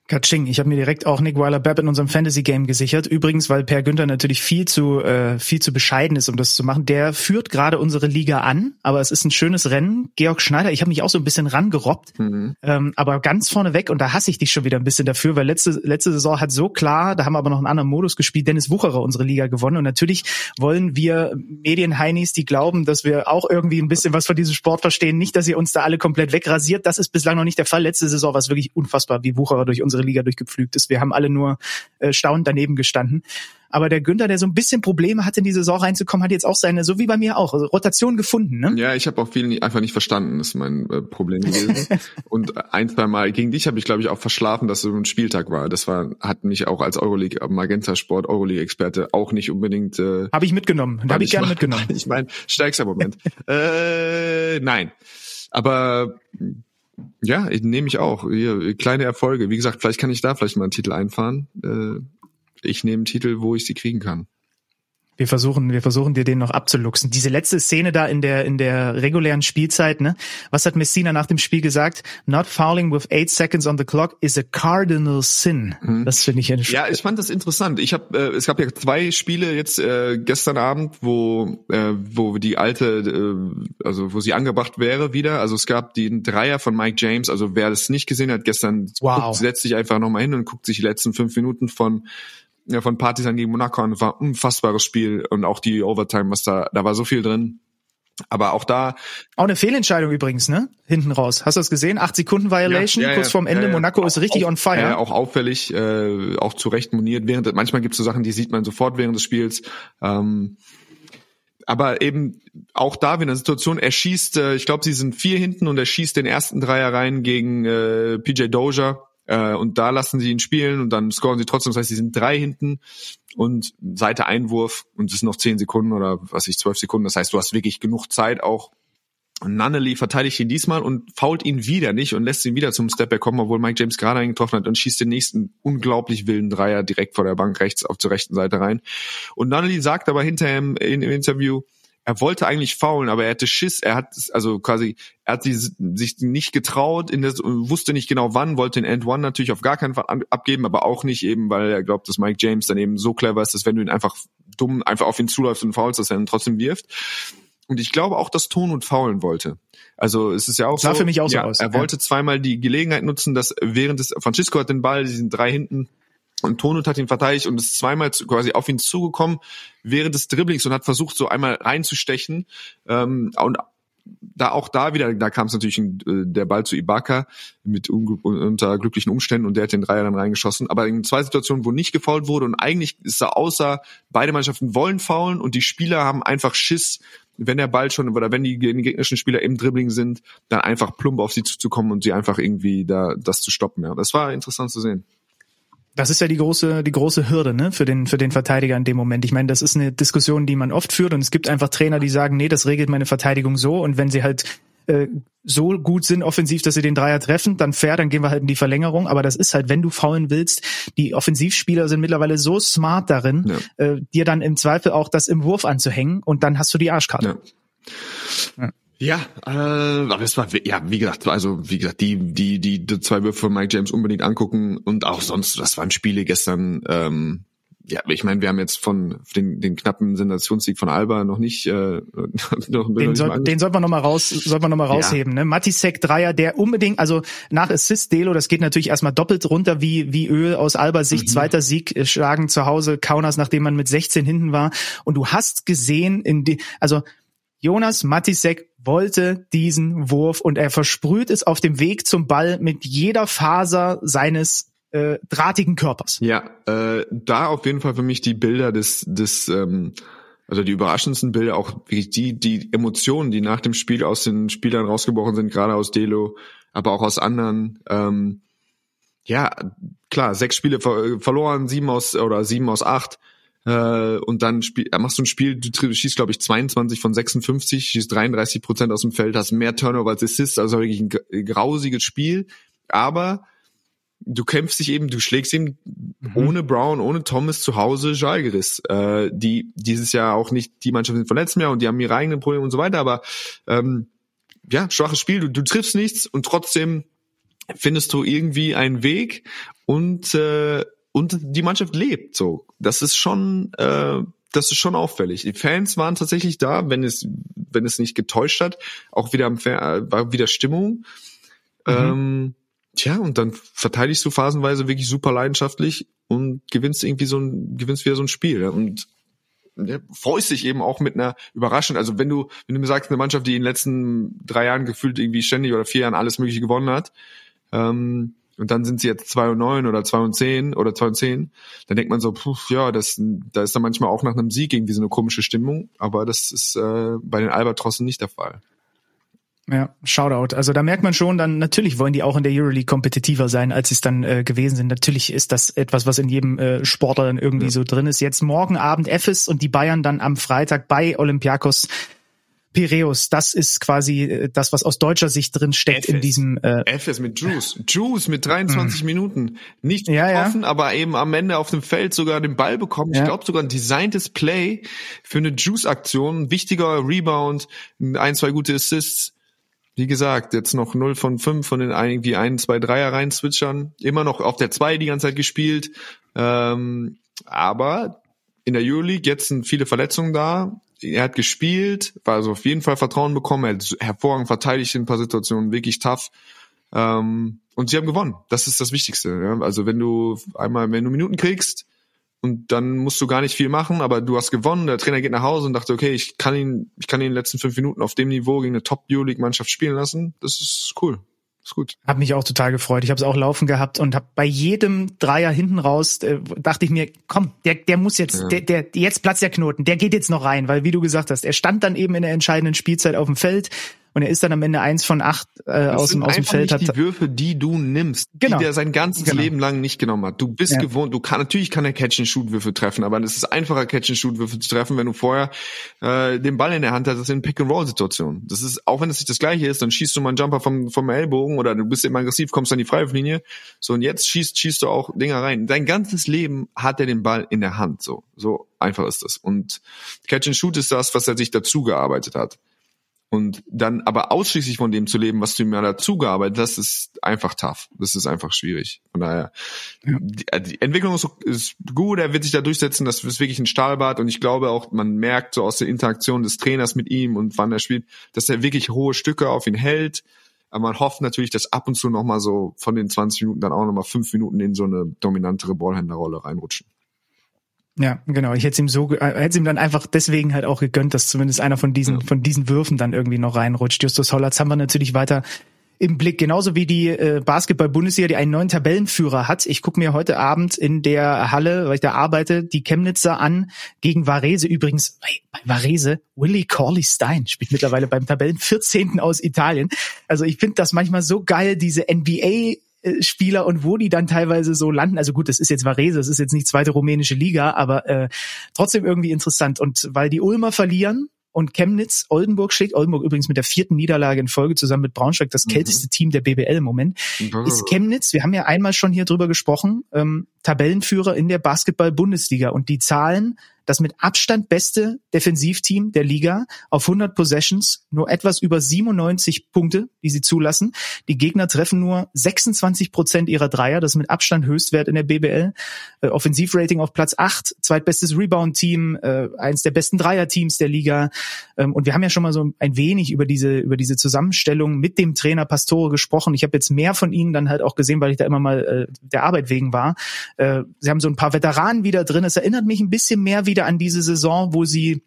Katsching. Ich habe mir direkt auch Nick Weiler-Bepp in unserem Fantasy-Game gesichert. Übrigens, weil Per Günther natürlich viel zu äh, viel zu bescheiden ist, um das zu machen. Der führt gerade unsere Liga an, aber es ist ein schönes Rennen. Georg Schneider, ich habe mich auch so ein bisschen rangerobbt, mhm. ähm, aber ganz vorne weg und da hasse ich dich schon wieder ein bisschen dafür, weil letzte letzte Saison hat so klar, da haben wir aber noch einen anderen Modus gespielt. Dennis Wucherer unsere Liga gewonnen und natürlich wollen wir Medienheinis, die glauben, dass wir auch irgendwie ein bisschen was von diesem Sport verstehen, nicht, dass ihr uns da alle komplett wegrasiert. Das ist bislang noch nicht der Fall. Letzte Saison war es wirklich unfassbar, wie Wucherer durch unsere unsere Liga durchgepflügt ist. Wir haben alle nur äh, staunend daneben gestanden. Aber der Günther, der so ein bisschen Probleme hatte, in die Saison reinzukommen, hat jetzt auch seine, so wie bei mir auch, also Rotation gefunden. Ne? Ja, ich habe auch viel einfach nicht verstanden, ist mein äh, Problem gewesen. [laughs] Und ein, zwei Mal gegen dich habe ich, glaube ich, auch verschlafen, dass es so ein Spieltag war. Das war, hat mich auch als Euroleague, äh, Magenta Sport, Euroleague-Experte auch nicht unbedingt. Äh, habe ich mitgenommen. Habe ich gerne mitgenommen. [laughs] Ich meine, stärkster Moment. äh, nein. Aber ja, nehme ich auch. Hier, kleine Erfolge. Wie gesagt, vielleicht kann ich da vielleicht mal einen Titel einfahren. Äh, ich nehme einen Titel, wo ich sie kriegen kann. Wir versuchen, wir versuchen dir den noch abzuluxen. Diese letzte Szene da in der, in der regulären Spielzeit, ne? Was hat Messina nach dem Spiel gesagt? Not fouling with eight seconds on the clock is a cardinal sin. Mhm. Das finde ich ja Ja, ich fand das interessant. Ich habe, äh, es gab ja zwei Spiele jetzt äh, gestern Abend, wo, äh, wo die alte, äh, also wo sie angebracht wäre wieder. Also es gab den Dreier von Mike James. Also wer das nicht gesehen hat, gestern wow. guckt, setzt sich einfach nochmal hin und guckt sich die letzten fünf Minuten von ja, von Partisan gegen Monaco und war ein unfassbares Spiel und auch die Overtime, was da, da war so viel drin. Aber auch da. Auch eine Fehlentscheidung übrigens, ne? Hinten raus. Hast du das gesehen? Acht Sekunden Violation, ja, ja, kurz vorm Ende. Monaco ist richtig auf, on fire. Ja, auch auffällig, äh, auch zu Recht moniert. Während, manchmal gibt es so Sachen, die sieht man sofort während des Spiels. Ähm, aber eben auch da, wenn eine Situation, er schießt, äh, ich glaube, sie sind vier hinten und er schießt den ersten Dreier rein gegen äh, PJ Doja äh, und da lassen sie ihn spielen und dann scoren sie trotzdem. Das heißt, sie sind drei hinten und Seite Einwurf und es sind noch zehn Sekunden oder was ich, zwölf Sekunden. Das heißt, du hast wirklich genug Zeit auch. Nunnally verteidigt ihn diesmal und fault ihn wieder nicht und lässt ihn wieder zum Stepback kommen, obwohl Mike James gerade eingetroffen hat und schießt den nächsten unglaublich wilden Dreier direkt vor der Bank rechts auf zur rechten Seite rein. Und Nunnally sagt aber hinterher im, im Interview, er wollte eigentlich faulen, aber er hatte Schiss, er hat also quasi, er hat sich nicht getraut, in das, wusste nicht genau wann, wollte den End One natürlich auf gar keinen Fall abgeben, aber auch nicht eben, weil er glaubt, dass Mike James dann eben so clever ist, dass wenn du ihn einfach dumm einfach auf ihn zuläufst und faulst, dass er ihn trotzdem wirft. Und ich glaube auch, dass Tonut faulen wollte. Also es ist ja auch sah so. für mich auch ja, so aus. Er ja. wollte zweimal die Gelegenheit nutzen, dass während des Francisco hat den Ball, die sind drei hinten, und Tonut hat ihn verteidigt und ist zweimal quasi auf ihn zugekommen während des Dribblings und hat versucht, so einmal reinzustechen. Ähm, und da auch da wieder, da kam es natürlich äh, der Ball zu Ibaka mit unter glücklichen Umständen und der hat den Dreier dann reingeschossen. Aber in zwei Situationen, wo nicht gefault wurde und eigentlich ist da außer beide Mannschaften wollen faulen und die Spieler haben einfach Schiss, wenn der Ball schon oder wenn die, die gegnerischen Spieler im Dribbling sind, dann einfach plump auf sie zuzukommen und sie einfach irgendwie da das zu stoppen. Ja, das war interessant zu sehen. Das ist ja die große, die große Hürde, ne, für den, für den Verteidiger in dem Moment. Ich meine, das ist eine Diskussion, die man oft führt und es gibt einfach Trainer, die sagen, nee, das regelt meine Verteidigung so und wenn sie halt äh, so gut sind offensiv, dass sie den Dreier treffen, dann fair, dann gehen wir halt in die Verlängerung. Aber das ist halt, wenn du faulen willst, die Offensivspieler sind mittlerweile so smart darin, ja. äh, dir dann im Zweifel auch das im Wurf anzuhängen und dann hast du die Arschkarte. Ja. ja. Ja, äh, aber es war ja wie gesagt, also wie gesagt, die die die, die zwei Würfe von Mike James unbedingt angucken und auch sonst, das waren Spiele gestern. Ähm, ja, ich meine, wir haben jetzt von den, den knappen Sensationssieg von Alba noch nicht. Äh, [laughs] noch, den, soll, den sollten wir noch mal raus, sollten wir noch mal rausheben. Ja. Ne? Matisek Dreier, der unbedingt, also nach Assist Delo, das geht natürlich erstmal doppelt runter wie wie Öl aus Albas Sicht. Mhm. Zweiter Sieg äh, schlagen zu Hause Kaunas, nachdem man mit 16 hinten war. Und du hast gesehen, in die, also Jonas Matisek wollte diesen Wurf und er versprüht es auf dem Weg zum Ball mit jeder Faser seines äh, drahtigen Körpers. Ja, äh, da auf jeden Fall für mich die Bilder des, des ähm, also die überraschendsten Bilder, auch die, die Emotionen, die nach dem Spiel aus den Spielern rausgebrochen sind, gerade aus Delo, aber auch aus anderen. Ähm, ja, klar, sechs Spiele ver verloren, sieben aus oder sieben aus acht äh, und dann spiel, machst du ein Spiel, du schießt, glaube ich, 22 von 56, schießt 33 Prozent aus dem Feld, hast mehr Turnover als Assists, also wirklich ein grausiges Spiel. Aber du kämpfst dich eben, du schlägst eben mhm. ohne Brown, ohne Thomas zu Hause Jalgeris, äh, die dieses Jahr auch nicht die Mannschaft sind von letztem Jahr und die haben ihre eigenen Probleme und so weiter, aber ähm, ja, schwaches Spiel, du, du triffst nichts und trotzdem findest du irgendwie einen Weg und äh, und die Mannschaft lebt so. Das ist schon, äh, das ist schon auffällig. Die Fans waren tatsächlich da, wenn es, wenn es nicht getäuscht hat, auch wieder am äh, war wieder Stimmung. Mhm. Ähm, tja, und dann verteidigst du phasenweise wirklich super leidenschaftlich und gewinnst irgendwie so ein, gewinnst wieder so ein Spiel. Und ja, freust dich eben auch mit einer Überraschung. Also wenn du, wenn du mir sagst, eine Mannschaft, die in den letzten drei Jahren gefühlt irgendwie ständig oder vier Jahren alles Mögliche gewonnen hat, ähm, und dann sind sie jetzt zwei und neun oder zwei und zehn oder zwei und zehn, dann denkt man so, puh, ja, das, da ist dann manchmal auch nach einem Sieg irgendwie so eine komische Stimmung, aber das ist äh, bei den Albatrossen nicht der Fall. Ja, Shoutout. Also da merkt man schon, dann natürlich wollen die auch in der Euroleague kompetitiver sein, als sie es dann äh, gewesen sind. Natürlich ist das etwas, was in jedem äh, Sportler dann irgendwie ja. so drin ist. Jetzt morgen Abend Ephes und die Bayern dann am Freitag bei Olympiakos Piräus, das ist quasi äh, das, was aus deutscher Sicht drin steckt in diesem. Äh, FS mit Juice. Juice mit 23 mh. Minuten. Nicht ja, getroffen, ja. aber eben am Ende auf dem Feld sogar den Ball bekommen. Ja. Ich glaube sogar ein designtes Play für eine Juice-Aktion. Wichtiger Rebound, ein, zwei gute Assists. Wie gesagt, jetzt noch 0 von 5 von den irgendwie ein, zwei Dreier rein switchern. Immer noch auf der 2 die ganze Zeit gespielt. Ähm, aber in der Euroleague jetzt sind viele Verletzungen da er hat gespielt, war also auf jeden Fall Vertrauen bekommen, er hat hervorragend verteidigt in ein paar Situationen, wirklich tough. Ähm, und sie haben gewonnen. Das ist das Wichtigste. Ja? Also wenn du einmal, wenn du Minuten kriegst und dann musst du gar nicht viel machen, aber du hast gewonnen, der Trainer geht nach Hause und dachte, okay, ich kann ihn, ich kann ihn in den letzten fünf Minuten auf dem Niveau gegen eine Top-Euroleague-Mannschaft spielen lassen. Das ist cool. Ist gut. Hab mich auch total gefreut. Ich habe es auch laufen gehabt und habe bei jedem Dreier hinten raus äh, dachte ich mir, komm, der der muss jetzt, ja. der der jetzt platzt der Knoten, der geht jetzt noch rein, weil wie du gesagt hast, er stand dann eben in der entscheidenden Spielzeit auf dem Feld und er ist dann am Ende eins von acht äh, aus dem aus dem Feld. Nicht hat die Würfe, die du nimmst, genau. die der sein ganzes genau. Leben lang nicht genommen hat. Du bist ja. gewohnt, du kann natürlich kann er Catch and Shoot Würfe treffen, aber es ist einfacher Catch and Shoot Würfe zu treffen, wenn du vorher äh, den Ball in der Hand hast in Pick and Roll Situation. Das ist auch wenn es nicht das gleiche ist, dann schießt du mal einen Jumper vom vom Ellbogen oder du bist immer aggressiv, kommst an die Freiwurflinie. So und jetzt schießt schießt du auch Dinger rein. Dein ganzes Leben hat er den Ball in der Hand, so so einfach ist das. Und Catch and Shoot ist das, was er sich dazu gearbeitet hat. Und dann aber ausschließlich von dem zu leben, was du mir dazu gearbeitet hast, ist einfach tough. Das ist einfach schwierig. Von daher, ja. die, äh, die, Entwicklung ist, ist, gut, er wird sich da durchsetzen, das ist wirklich ein Stahlbad und ich glaube auch, man merkt so aus der Interaktion des Trainers mit ihm und wann er spielt, dass er wirklich hohe Stücke auf ihn hält. Aber man hofft natürlich, dass ab und zu nochmal so von den 20 Minuten dann auch nochmal fünf Minuten in so eine dominantere Ballhänderrolle reinrutschen. Ja, genau. Ich hätte ihm so, äh, hätte ihm dann einfach deswegen halt auch gegönnt, dass zumindest einer von diesen, ja. von diesen Würfen dann irgendwie noch reinrutscht. Justus Hollatz haben wir natürlich weiter im Blick, genauso wie die äh, Basketball-Bundesliga, die einen neuen Tabellenführer hat. Ich gucke mir heute Abend in der Halle, weil ich da arbeite, die Chemnitzer an gegen Varese. Übrigens, bei Varese, Willie Corley Stein spielt mittlerweile beim Tabellen 14. aus Italien. Also ich finde das manchmal so geil, diese NBA Spieler und wo die dann teilweise so landen. Also gut, das ist jetzt Varese, das ist jetzt nicht zweite rumänische Liga, aber äh, trotzdem irgendwie interessant. Und weil die Ulmer verlieren, und Chemnitz Oldenburg schlägt. Oldenburg übrigens mit der vierten Niederlage in Folge zusammen mit Braunschweig das mhm. kälteste Team der BBL im Moment. Mhm. Ist Chemnitz, wir haben ja einmal schon hier drüber gesprochen, ähm, Tabellenführer in der Basketball-Bundesliga und die Zahlen das mit Abstand beste Defensivteam der Liga auf 100 Possessions, nur etwas über 97 Punkte, die sie zulassen. Die Gegner treffen nur 26 Prozent ihrer Dreier, das ist mit Abstand Höchstwert in der BBL. Äh, Offensivrating auf Platz 8, zweitbestes Rebound-Team, äh, eins der besten Dreier-Teams der Liga. Ähm, und wir haben ja schon mal so ein wenig über diese, über diese Zusammenstellung mit dem Trainer Pastore gesprochen. Ich habe jetzt mehr von ihnen dann halt auch gesehen, weil ich da immer mal äh, der Arbeit wegen war. Sie haben so ein paar Veteranen wieder drin. Es erinnert mich ein bisschen mehr wieder an diese Saison, wo sie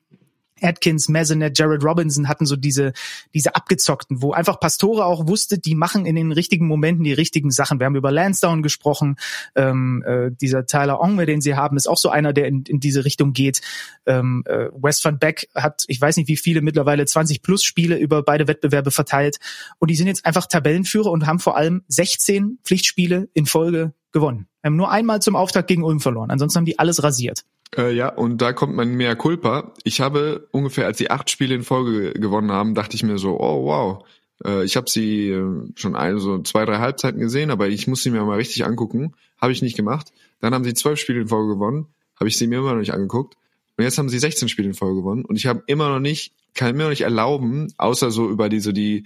Atkins, Masonet, Jared Robinson hatten so diese, diese abgezockten, wo einfach Pastore auch wusste, die machen in den richtigen Momenten die richtigen Sachen. Wir haben über Lansdowne gesprochen, ähm, äh, dieser Tyler Ongwe, den sie haben, ist auch so einer, der in, in diese Richtung geht. Ähm, äh, West van Beck hat, ich weiß nicht wie viele, mittlerweile 20 plus Spiele über beide Wettbewerbe verteilt und die sind jetzt einfach Tabellenführer und haben vor allem 16 Pflichtspiele in Folge gewonnen. Wir haben nur einmal zum Auftakt gegen Ulm verloren, ansonsten haben die alles rasiert. Äh, ja, und da kommt mein mehr Culpa. Ich habe ungefähr, als sie acht Spiele in Folge gewonnen haben, dachte ich mir so, oh wow. Äh, ich habe sie äh, schon ein, so zwei, drei Halbzeiten gesehen, aber ich muss sie mir mal richtig angucken. Habe ich nicht gemacht. Dann haben sie zwölf Spiele in Folge gewonnen. Habe ich sie mir immer noch nicht angeguckt. Und jetzt haben sie 16 Spiele in Folge gewonnen. Und ich habe immer noch nicht, kann mir noch nicht erlauben, außer so über diese, die,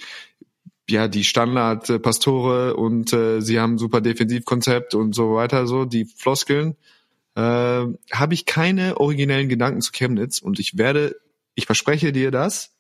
ja, die Standard-Pastore und äh, sie haben super Defensivkonzept und so weiter, so, die Floskeln äh, habe ich keine originellen Gedanken zu Chemnitz und ich werde, ich verspreche dir das,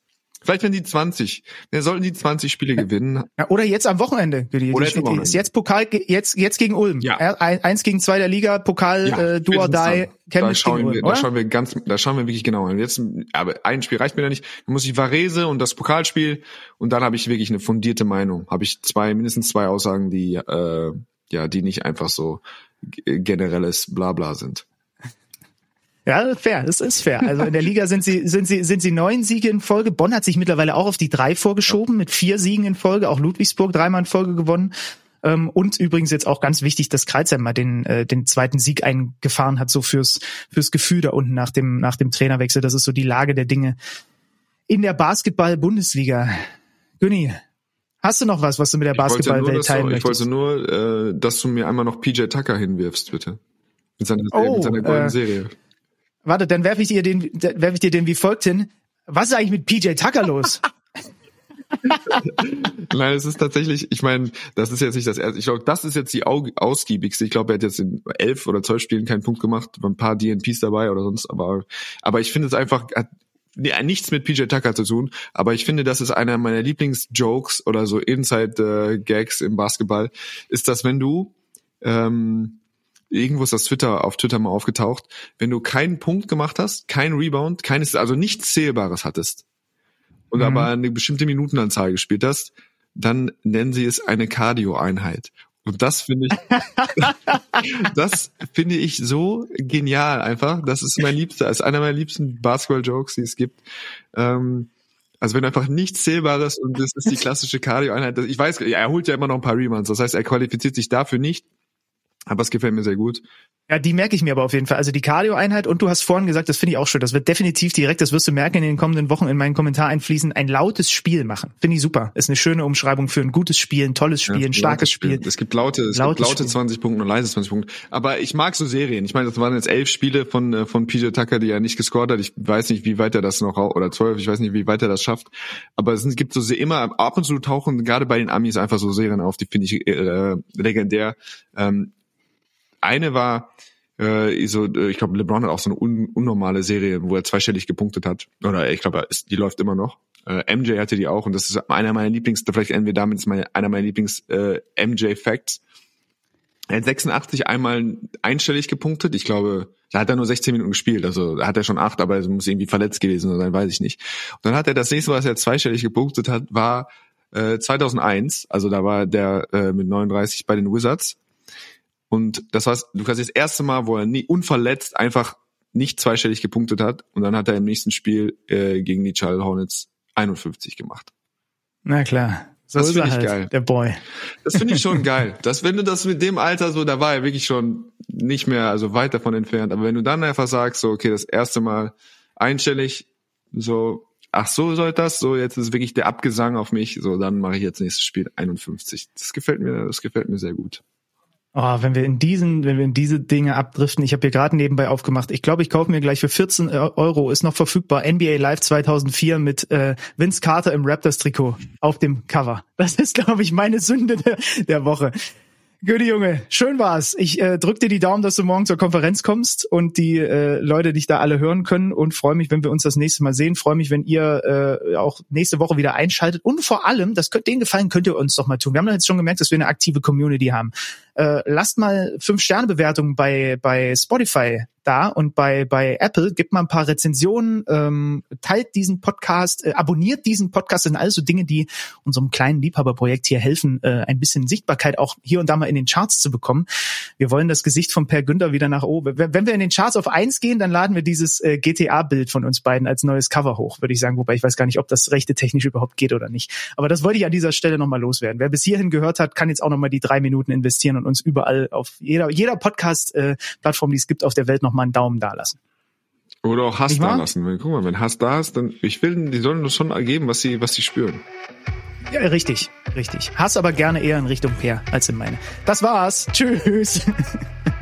Vielleicht wenn die 20, wir sollten die 20 Spiele gewinnen. Ja, oder jetzt am Wochenende. Die, oder jetzt, Wochenende. jetzt Pokal, jetzt, jetzt gegen Ulm. Ja. Eins gegen zwei der Liga, Pokal, ja, äh, do or die, da schauen, wir, Ulm, da schauen wir ganz, da schauen wir wirklich genau. Jetzt, aber ein Spiel reicht mir da nicht. Dann muss ich Varese und das Pokalspiel und dann habe ich wirklich eine fundierte Meinung. Habe ich zwei, mindestens zwei Aussagen, die, äh, ja, die nicht einfach so generelles Blabla sind. Ja, fair, das ist fair. Also in der Liga sind sie, sind sie, sind sie neun Siege in Folge. Bonn hat sich mittlerweile auch auf die drei vorgeschoben mit vier Siegen in Folge. Auch Ludwigsburg dreimal in Folge gewonnen. Ähm, und übrigens jetzt auch ganz wichtig, dass Kreuzheim mal den, äh, den zweiten Sieg eingefahren hat, so fürs, fürs Gefühl da unten nach dem, nach dem Trainerwechsel. Das ist so die Lage der Dinge in der Basketball-Bundesliga. Günni, hast du noch was, was du mit der Basketballwelt teilen möchtest? Ich wollte nur, äh, dass du mir einmal noch PJ Tucker hinwirfst, bitte. Mit seiner, oh, mit seiner goldenen äh, Serie. Warte, dann werfe ich dir den, werfe ich dir den wie folgt hin. Was ist eigentlich mit PJ Tucker los? [laughs] [laughs] Nein, es ist tatsächlich, ich meine, das ist jetzt nicht das erste. Ich glaube, das ist jetzt die ausgiebigste. Ich glaube, er hat jetzt in elf oder zwölf Spielen keinen Punkt gemacht, ein paar DNPs dabei oder sonst, aber, aber ich finde es einfach, hat nichts mit PJ Tucker zu tun, aber ich finde, das ist einer meiner Lieblingsjokes oder so Inside-Gags im Basketball, ist, dass wenn du, ähm, irgendwo ist das Twitter auf Twitter mal aufgetaucht, wenn du keinen Punkt gemacht hast, kein Rebound, keines, also nichts Zählbares hattest und mhm. aber eine bestimmte Minutenanzahl gespielt hast, dann nennen sie es eine Cardio-Einheit. Und das finde ich, [laughs] das finde ich so genial einfach. Das ist mein liebster, ist einer meiner liebsten Basketball-Jokes, die es gibt. Ähm, also wenn einfach nichts Zählbares und das ist die [laughs] klassische Cardio-Einheit. Ich weiß, er holt ja immer noch ein paar Rebounds. Das heißt, er qualifiziert sich dafür nicht. Aber es gefällt mir sehr gut. Ja, die merke ich mir aber auf jeden Fall. Also die Cardio-Einheit und du hast vorhin gesagt, das finde ich auch schön. Das wird definitiv direkt, das wirst du merken in den kommenden Wochen in meinen Kommentar einfließen, ein lautes Spiel machen. Finde ich super. Ist eine schöne Umschreibung für ein gutes Spiel, ein tolles Spiel, ja, ein starkes Spiel. Spiel. Es gibt laute, es lautes gibt laute Spiel. 20 Punkte und leise 20 Punkte. Aber ich mag so Serien. Ich meine, das waren jetzt elf Spiele von, äh, von PJ Tucker, die er nicht gescored hat. Ich weiß nicht, wie weit er das noch, oder zwölf, ich weiß nicht, wie weit er das schafft. Aber es gibt so immer, ab und zu tauchen gerade bei den Amis einfach so Serien auf, die finde ich äh, legendär. Ähm, eine war, äh, so, äh, ich glaube, LeBron hat auch so eine un unnormale Serie, wo er zweistellig gepunktet hat. Oder ich glaube, die läuft immer noch. Äh, MJ hatte die auch und das ist einer meiner Lieblings, vielleicht enden wir damit, ist meine, einer meiner Lieblings äh, MJ Facts. Er hat 86 einmal einstellig gepunktet. Ich glaube, Da hat er nur 16 Minuten gespielt, also da hat er schon acht, aber er muss irgendwie verletzt gewesen sein, weiß ich nicht. Und dann hat er das nächste, was er zweistellig gepunktet hat, war äh, 2001, also da war der äh, mit 39 bei den Wizards. Und das war du kannst das erste Mal, wo er nie unverletzt einfach nicht zweistellig gepunktet hat. Und dann hat er im nächsten Spiel äh, gegen die Charlotte Hornets 51 gemacht. Na klar. So das finde ich halt, geil. Der Boy. Das finde ich schon [laughs] geil. Das, wenn du das mit dem Alter so, da war er wirklich schon nicht mehr, also weit davon entfernt. Aber wenn du dann einfach sagst, so, okay, das erste Mal einstellig, so, ach so soll das, so, jetzt ist wirklich der Abgesang auf mich, so, dann mache ich jetzt nächstes Spiel 51. Das gefällt mir, das gefällt mir sehr gut. Oh, wenn wir in diesen, wenn wir in diese Dinge abdriften, ich habe hier gerade nebenbei aufgemacht. Ich glaube, ich kaufe mir gleich für 14 Euro ist noch verfügbar NBA Live 2004 mit äh, Vince Carter im Raptors Trikot auf dem Cover. Das ist, glaube ich, meine Sünde der, der Woche. Gute Junge, schön war's. Ich äh, drück dir die Daumen, dass du morgen zur Konferenz kommst und die äh, Leute dich da alle hören können und freue mich, wenn wir uns das nächste Mal sehen. Freue mich, wenn ihr äh, auch nächste Woche wieder einschaltet und vor allem, das könnt, den Gefallen könnt ihr uns doch mal tun. Wir haben jetzt schon gemerkt, dass wir eine aktive Community haben. Äh, lasst mal fünf Sterne Bewertungen bei bei Spotify da und bei bei Apple gibt mal ein paar Rezensionen, ähm, teilt diesen Podcast, äh, abonniert diesen Podcast. Das sind alles so Dinge, die unserem kleinen Liebhaberprojekt hier helfen, äh, ein bisschen Sichtbarkeit auch hier und da mal in den Charts zu bekommen. Wir wollen das Gesicht von Per Günther wieder nach oben. Wenn, wir in den Charts auf eins gehen, dann laden wir dieses äh, GTA-Bild von uns beiden als neues Cover hoch, würde ich sagen. Wobei ich weiß gar nicht, ob das rechte technisch überhaupt geht oder nicht. Aber das wollte ich an dieser Stelle nochmal loswerden. Wer bis hierhin gehört hat, kann jetzt auch nochmal die drei Minuten investieren und uns überall auf jeder, jeder Podcast-Plattform, äh, die es gibt auf der Welt, nochmal einen Daumen da lassen. Oder auch Hass da lassen. Wenn, guck mal, wenn Hass da ist, dann, ich will, die sollen das schon ergeben, was sie, was sie spüren. Ja, richtig, richtig. Hass aber gerne eher in Richtung Peer als in meine. Das war's. Tschüss. [laughs]